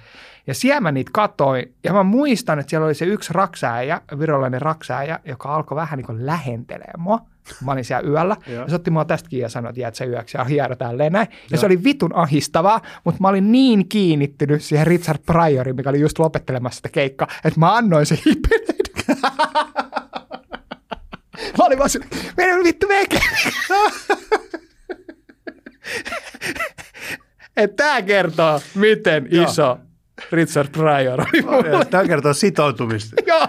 Ja siellä mä niitä katoin, ja mä muistan, että siellä oli se yksi raksääjä, virolainen raksääjä, joka alkoi vähän niin kuin lähentelee mua. Mä olin siellä yöllä, ja se otti mua tästä kiinni ja sanoi, että jäät sä yöksi ja hiero tälleen näin. Ja Joo. se oli vitun ahistavaa, mutta mä olin niin kiinnittynyt siihen Richard Pryoriin, mikä oli just lopettelemassa sitä keikkaa, että mä annoin se hipeleiden. mä olin vaan silleen, mene vittu veke. että tää kertoo, miten Joo. Richard Pryor oli mulle. Tämä kertoo sitoutumista. Joo.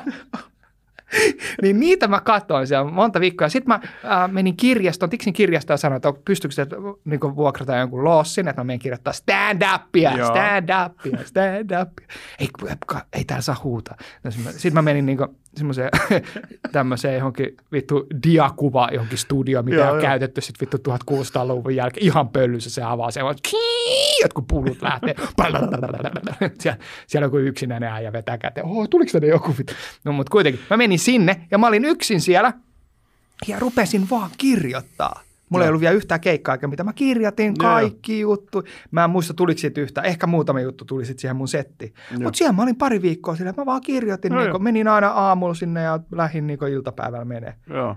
niin niitä mä katsoin siellä monta viikkoa. Sitten mä äh, menin kirjastoon, Tiksin kirjastoon ja sanoin, että pystyykö se niin vuokrata jonkun lossin, että mä menen kirjoittaa stand-upia, Joo. stand-upia, stand-upia. Ei, ka- ei täällä saa huutaa. No, Sitten mä menin niin semmoiseen tämmöiseen johonkin vittu diakuva johonkin studioon, mitä Joo, on joo. käytetty sitten vittu 1600-luvun jälkeen. Ihan pöllyssä se avaa se, on, jotkut pulut lähtee. siellä, siellä joku yksinäinen äijä vetää käteen. Oho, tuliko tänne joku vittu? No mutta kuitenkin, mä menin sinne ja mä olin yksin siellä ja rupesin vaan kirjoittaa. Mulla ei Joo. ollut vielä yhtään keikkaa, mitä. Mä kirjoitin Joo. kaikki juttu. Mä en muista, tuliko siitä yhtä. Ehkä muutama juttu tuli sitten siihen mun settiin. Joo. Mutta siellä mä olin pari viikkoa sillä, mä vaan kirjoitin. Joo, niin joo. menin aina aamulla sinne ja lähdin niin iltapäivällä menee. Joo.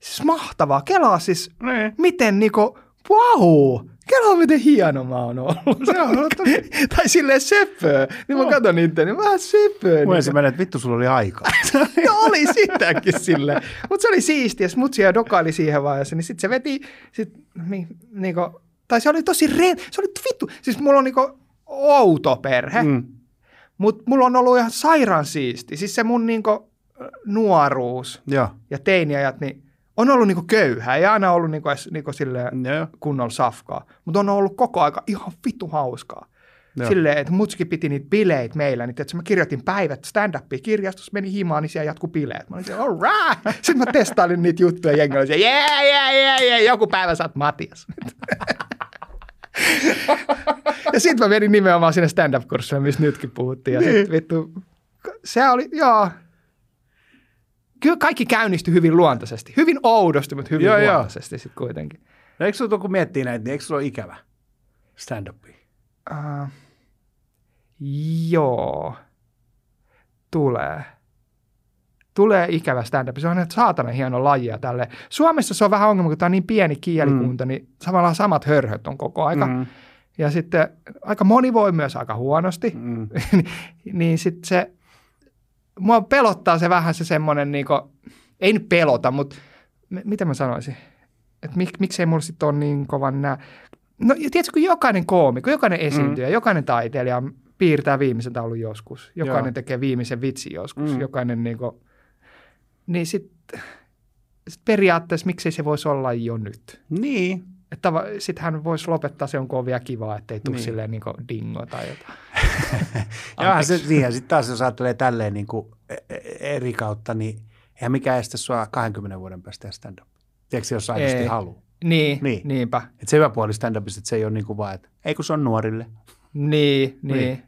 Siis mahtavaa. Kelaa siis, Niin. miten niinku, wow, kelaa miten hieno mä oon ollut. Se on ollut tosi- tai silleen söpöö. Niin mä Joo. katson niitä, niin vähän söpöö. Mun Niin että vittu sulla oli aikaa. ja oli sitäkin sille. Mutta se oli siistiä. Mut siellä dokaili siihen vaiheessa, niin sitten se veti, sit, mi, niinku, tai se oli tosi re, se oli vittu. Siis mulla on niinku outo perhe, mm. Mutta mulla on ollut ihan sairaan siisti. Siis se mun niinku nuoruus Joo. ja teiniajat, niin on ollut niinku köyhää. Ei aina ollut niinku, edes, niinku silleen Joo. kunnolla safkaa, mutta on ollut koko aika ihan vitu hauskaa. Joo. Silleen, että mutsikin piti niitä bileitä meillä, niin että mä kirjoitin päivät stand-upia kirjastossa, meni himaan, niin siellä jatku bileet. Mä olin siellä, all right. Sitten mä testailin niitä juttuja jengillä, ja yeah, yeah, yeah, yeah, joku päivä saat Matias. ja sitten mä menin nimenomaan sinne stand-up-kurssille, missä nytkin puhuttiin. Ja Niin. sitten vittu, se oli, joo, kyllä kaikki käynnistyi hyvin luontaisesti. Hyvin oudosti, mutta hyvin Joo, joo. luontaisesti sitten kuitenkin. No eikö sulla, kun miettii näitä, niin eikö sulla ole ikävä stand-upia? Uh, joo. Tulee. Tulee ikävä stand-up. Se on saatana hieno lajia tälle. Suomessa se on vähän ongelma, kun tämä on niin pieni kielikunta, mm. niin samalla samat hörhöt on koko aika. Mm. Ja sitten aika moni voi myös aika huonosti. Mm. niin sitten se, mua pelottaa se vähän se semmoinen, niinku, ei nyt pelota, mutta m- mitä mä sanoisin? Että mik, miksei mulla sitten ole niin kovan nää. No ja tiedätkö, kun jokainen koomikko, jokainen esiintyjä, mm. jokainen taiteilija piirtää viimeisen taulun joskus. Jokainen Joo. tekee viimeisen vitsin joskus. Mm. Jokainen niinku, niin sitten sit periaatteessa miksei se voisi olla jo nyt. Niin. Että sitten hän voisi lopettaa se, onko on vielä kivaa, ettei tule Niin. silleen niin dingo tai jotain. Ja se, niin, ja sitten taas jos ajattelee tälleen niin kuin e- e- eri kautta, niin eihän mikään estä sua 20 vuoden päästä tehdä stand-up. Tiedätkö, jos aidosti haluaa. Niin, Niin. niin. niinpä. Et se hyvä puoli stand-upista, että se ei ole niin kuin vaan, että ei kun se on nuorille. Niin, Niin. niin. niin.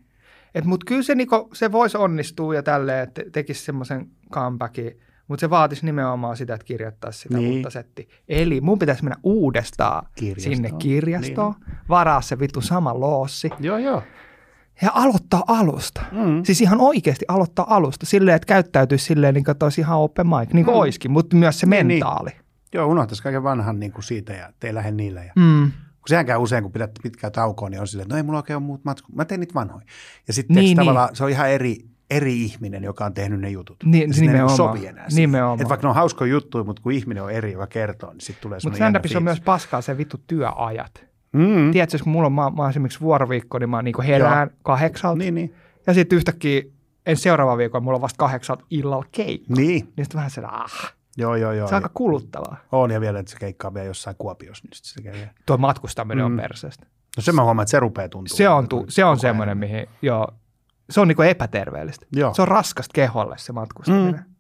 Et mut kyllä se, niinku, se voisi onnistua ja tälleen, että tekisi semmoisen comebackin, mutta se vaatisi nimenomaan sitä, että kirjoittaisi sitä Niin. niin. uutta settiä. Eli mun pitäisi mennä uudestaan Kirjastoon. sinne kirjastoon, niin. varaa se vittu sama loossi Joo, joo. ja aloittaa alusta. Mm. Siis ihan oikeasti aloittaa alusta silleen, että käyttäytyisi silleen, niin kuin ihan open mic, niin kuin Mm. oiskin, mutta myös se Niin, niin. mentaali. Joo, unohtaisi kaiken vanhan niin kuin siitä ja te ei lähde niillä. Ja, Mm. kun sehän käy usein, kun pidät pitkää taukoa, niin on silleen, että no ei mulla oikein ole muut matskut. Mä teen niitä vanhoja. Ja sitten Niin, niin, niin. tavallaan se on ihan eri, eri ihminen, joka on tehnyt ne jutut. Niin, ne ei nimenomaan. sovi enää. Nimenomaan. Et vaikka ne on hauskoja juttuja, mutta kun ihminen on eri, joka kertoo, niin sitten tulee Mutta semmoinen stand-upissa on myös paskaa se vittu työajat. Mm. Tiedätkö, kun mulla on, mä, mä esimerkiksi vuoroviikko, niin mä niinku herään kahdeksalta. Niin, niin. Ja sitten yhtäkkiä en seuraava viikolla, mulla on vasta kahdeksalta illalla keikka. Niin, Niin sitten vähän se, ah, joo, joo, joo. se on aika kuluttavaa. On ja vielä, että se keikkaa vielä jossain Kuopiossa, niin se vielä. Tuo matkustaminen Mm. on perseestä. No se mä huomaan, että se rupeaa tuntumaan. Se on, tu, se on semmoinen, mihin, joo, se on niinku epäterveellistä. Joo. Se on raskasta keholle se matkustaminen. Mm.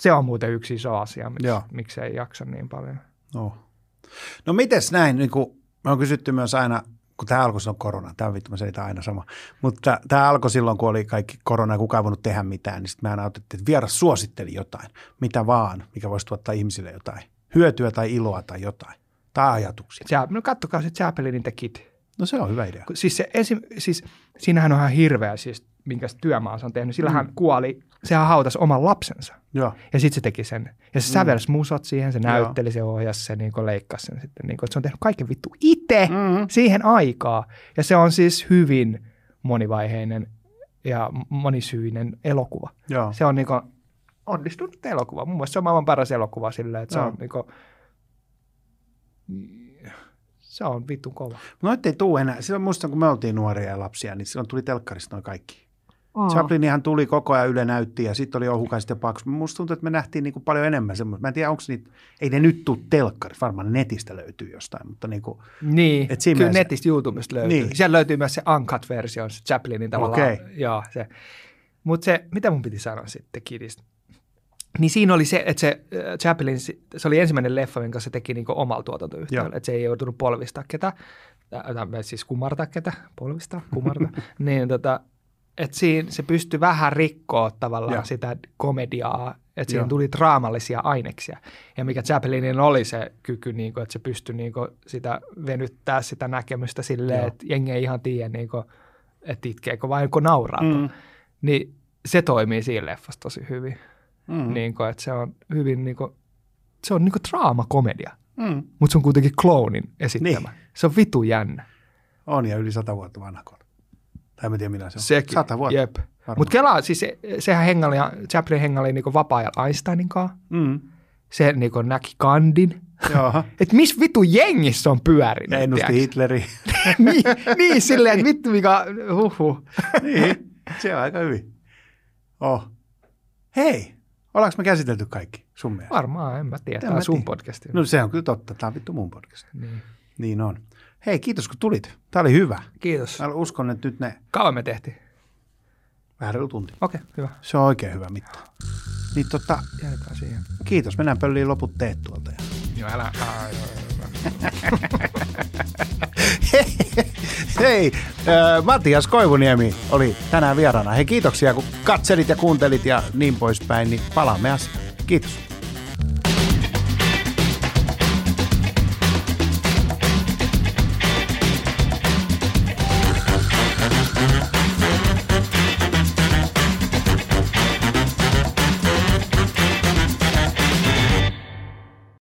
Se on muuten yksi iso asia, miksi, Joo. miksi ei jaksa niin paljon. No. no mites näin, niin kuin me on kysytty myös aina, kun tämä alkoi silloin korona, tämä vittu mä selitän aina sama, mutta tämä alkoi silloin, kun oli kaikki korona ja kukaan ei voinut tehdä mitään, niin sitten me aina otettiin, että vieras suositteli jotain, mitä vaan, mikä voisi tuottaa ihmisille jotain, hyötyä tai iloa tai jotain, tai ajatuksia. Chap- no kattokaa se Chapelinin The Kid. No se on hyvä idea. Siis, se esim, siis siinähän on ihan hirveä, siis, minkä se työmaa se on tehnyt. Sillä hän kuoli, sehän hautasi oman lapsensa. Joo, Ja sitten se teki sen. Ja se Mm. sävelsi musot siihen, se näytteli, se ohjasi, se niin leikkasi sen sitten. Niin kuin, että se on tehnyt kaiken vittu itse mm. siihen aikaa. Ja se on siis hyvin monivaiheinen ja monisyinen elokuva. joo. Se on niin kuin, onnistunut elokuva. Mun mielestä se on maailman paras elokuva silleen, että se Joo. on niin kuin, se on vittu kova. Noit ei tuu enää. Silloin muistan, kun me oltiin nuoria ja lapsia, niin silloin tuli telkkarista noin kaikki. Mm. Chaplinihan tuli koko ajan Yle näytti ja sitten oli ohukaiset ja paksu. Musta tuntuu, että me nähtiin niin kuin paljon enemmän semmoista. Mä en tiedä, onko niitä, ei ne nyt tuu telkkarista, varmaan netistä löytyy jostain, mutta niin kuin, Niin, Et siinä kyllä mielessä- netistä YouTubesta löytyy. Niin. Siellä löytyy myös se Uncut-versio, se Chaplinin tavallaan. Okei. Joo, se. Mutta se, mitä mun piti sanoa sitten Kidistä? Niin siinä oli se, että se äh, Chaplin, se oli ensimmäinen leffa, minkä se teki niinku omalla tuotantoyhtiöllä. Että se ei joutunut polvistaa ketä, äh, siis kumartaa ketä, polvistaa, kumartaa. niin tota, että siinä se pystyi vähän rikkoa tavallaan Joo. sitä komediaa, että siihen Joo. tuli draamallisia aineksia. Ja mikä Chaplinin oli se kyky, niin kuin, että se pystyi niin kuin, sitä venyttää sitä näkemystä silleen, että jengi ei ihan tiedä, niin kuin, että itkeekö vai onko nauraa. Mm. Niin se toimii siinä leffassa tosi hyvin. Mm. Niin kuin, että se on hyvin, niin kuin, se on niin kuin draamakomedia, mm. mutta se on kuitenkin clownin esittämä. Niin. Se on vitu jännä. on ja yli sata vuotta vanha kone. Tai en tiedä millä se on. Sekin. Sata vuotta. Jep. Mutta kelaa, siis se, sehän hengaili, Chaplin hengaili niin vapaa-ajalla Einsteinin kanssa. Mm. Se niin näki Kandin. Että missä vitu jengissä on pyörinyt. Ja ennusti? Hitleri. niin, niin, silleen, että vittu mikä, huhu. niin, se on aika hyvin. Oh. Hei, ollaanko me käsitelty kaikki sun mielestä? Varmaan, en mä tiedä. Tämä mä on sun podcasti. No se on kyllä totta, tämä on vittu mun podcast. Niin. Niin on. Hei, kiitos kun tulit. Tämä oli hyvä. Kiitos. Mä uskon, että nyt ne Kauan me tehtiin. vähän reilu tunti. Okei, hyvä. Se on oikein hyvä mitta. Niin tota, Jäädään siihen. kiitos. Mennään pölliin loput teet tuolta. Ja... Joo, älä. Aa, joo, joo, Hei, äh, Matias Koivuniemi oli tänään vieraana. Hei, kiitoksia kun katselit ja kuuntelit ja niin poispäin, niin palaamme asiaan. Kiitos.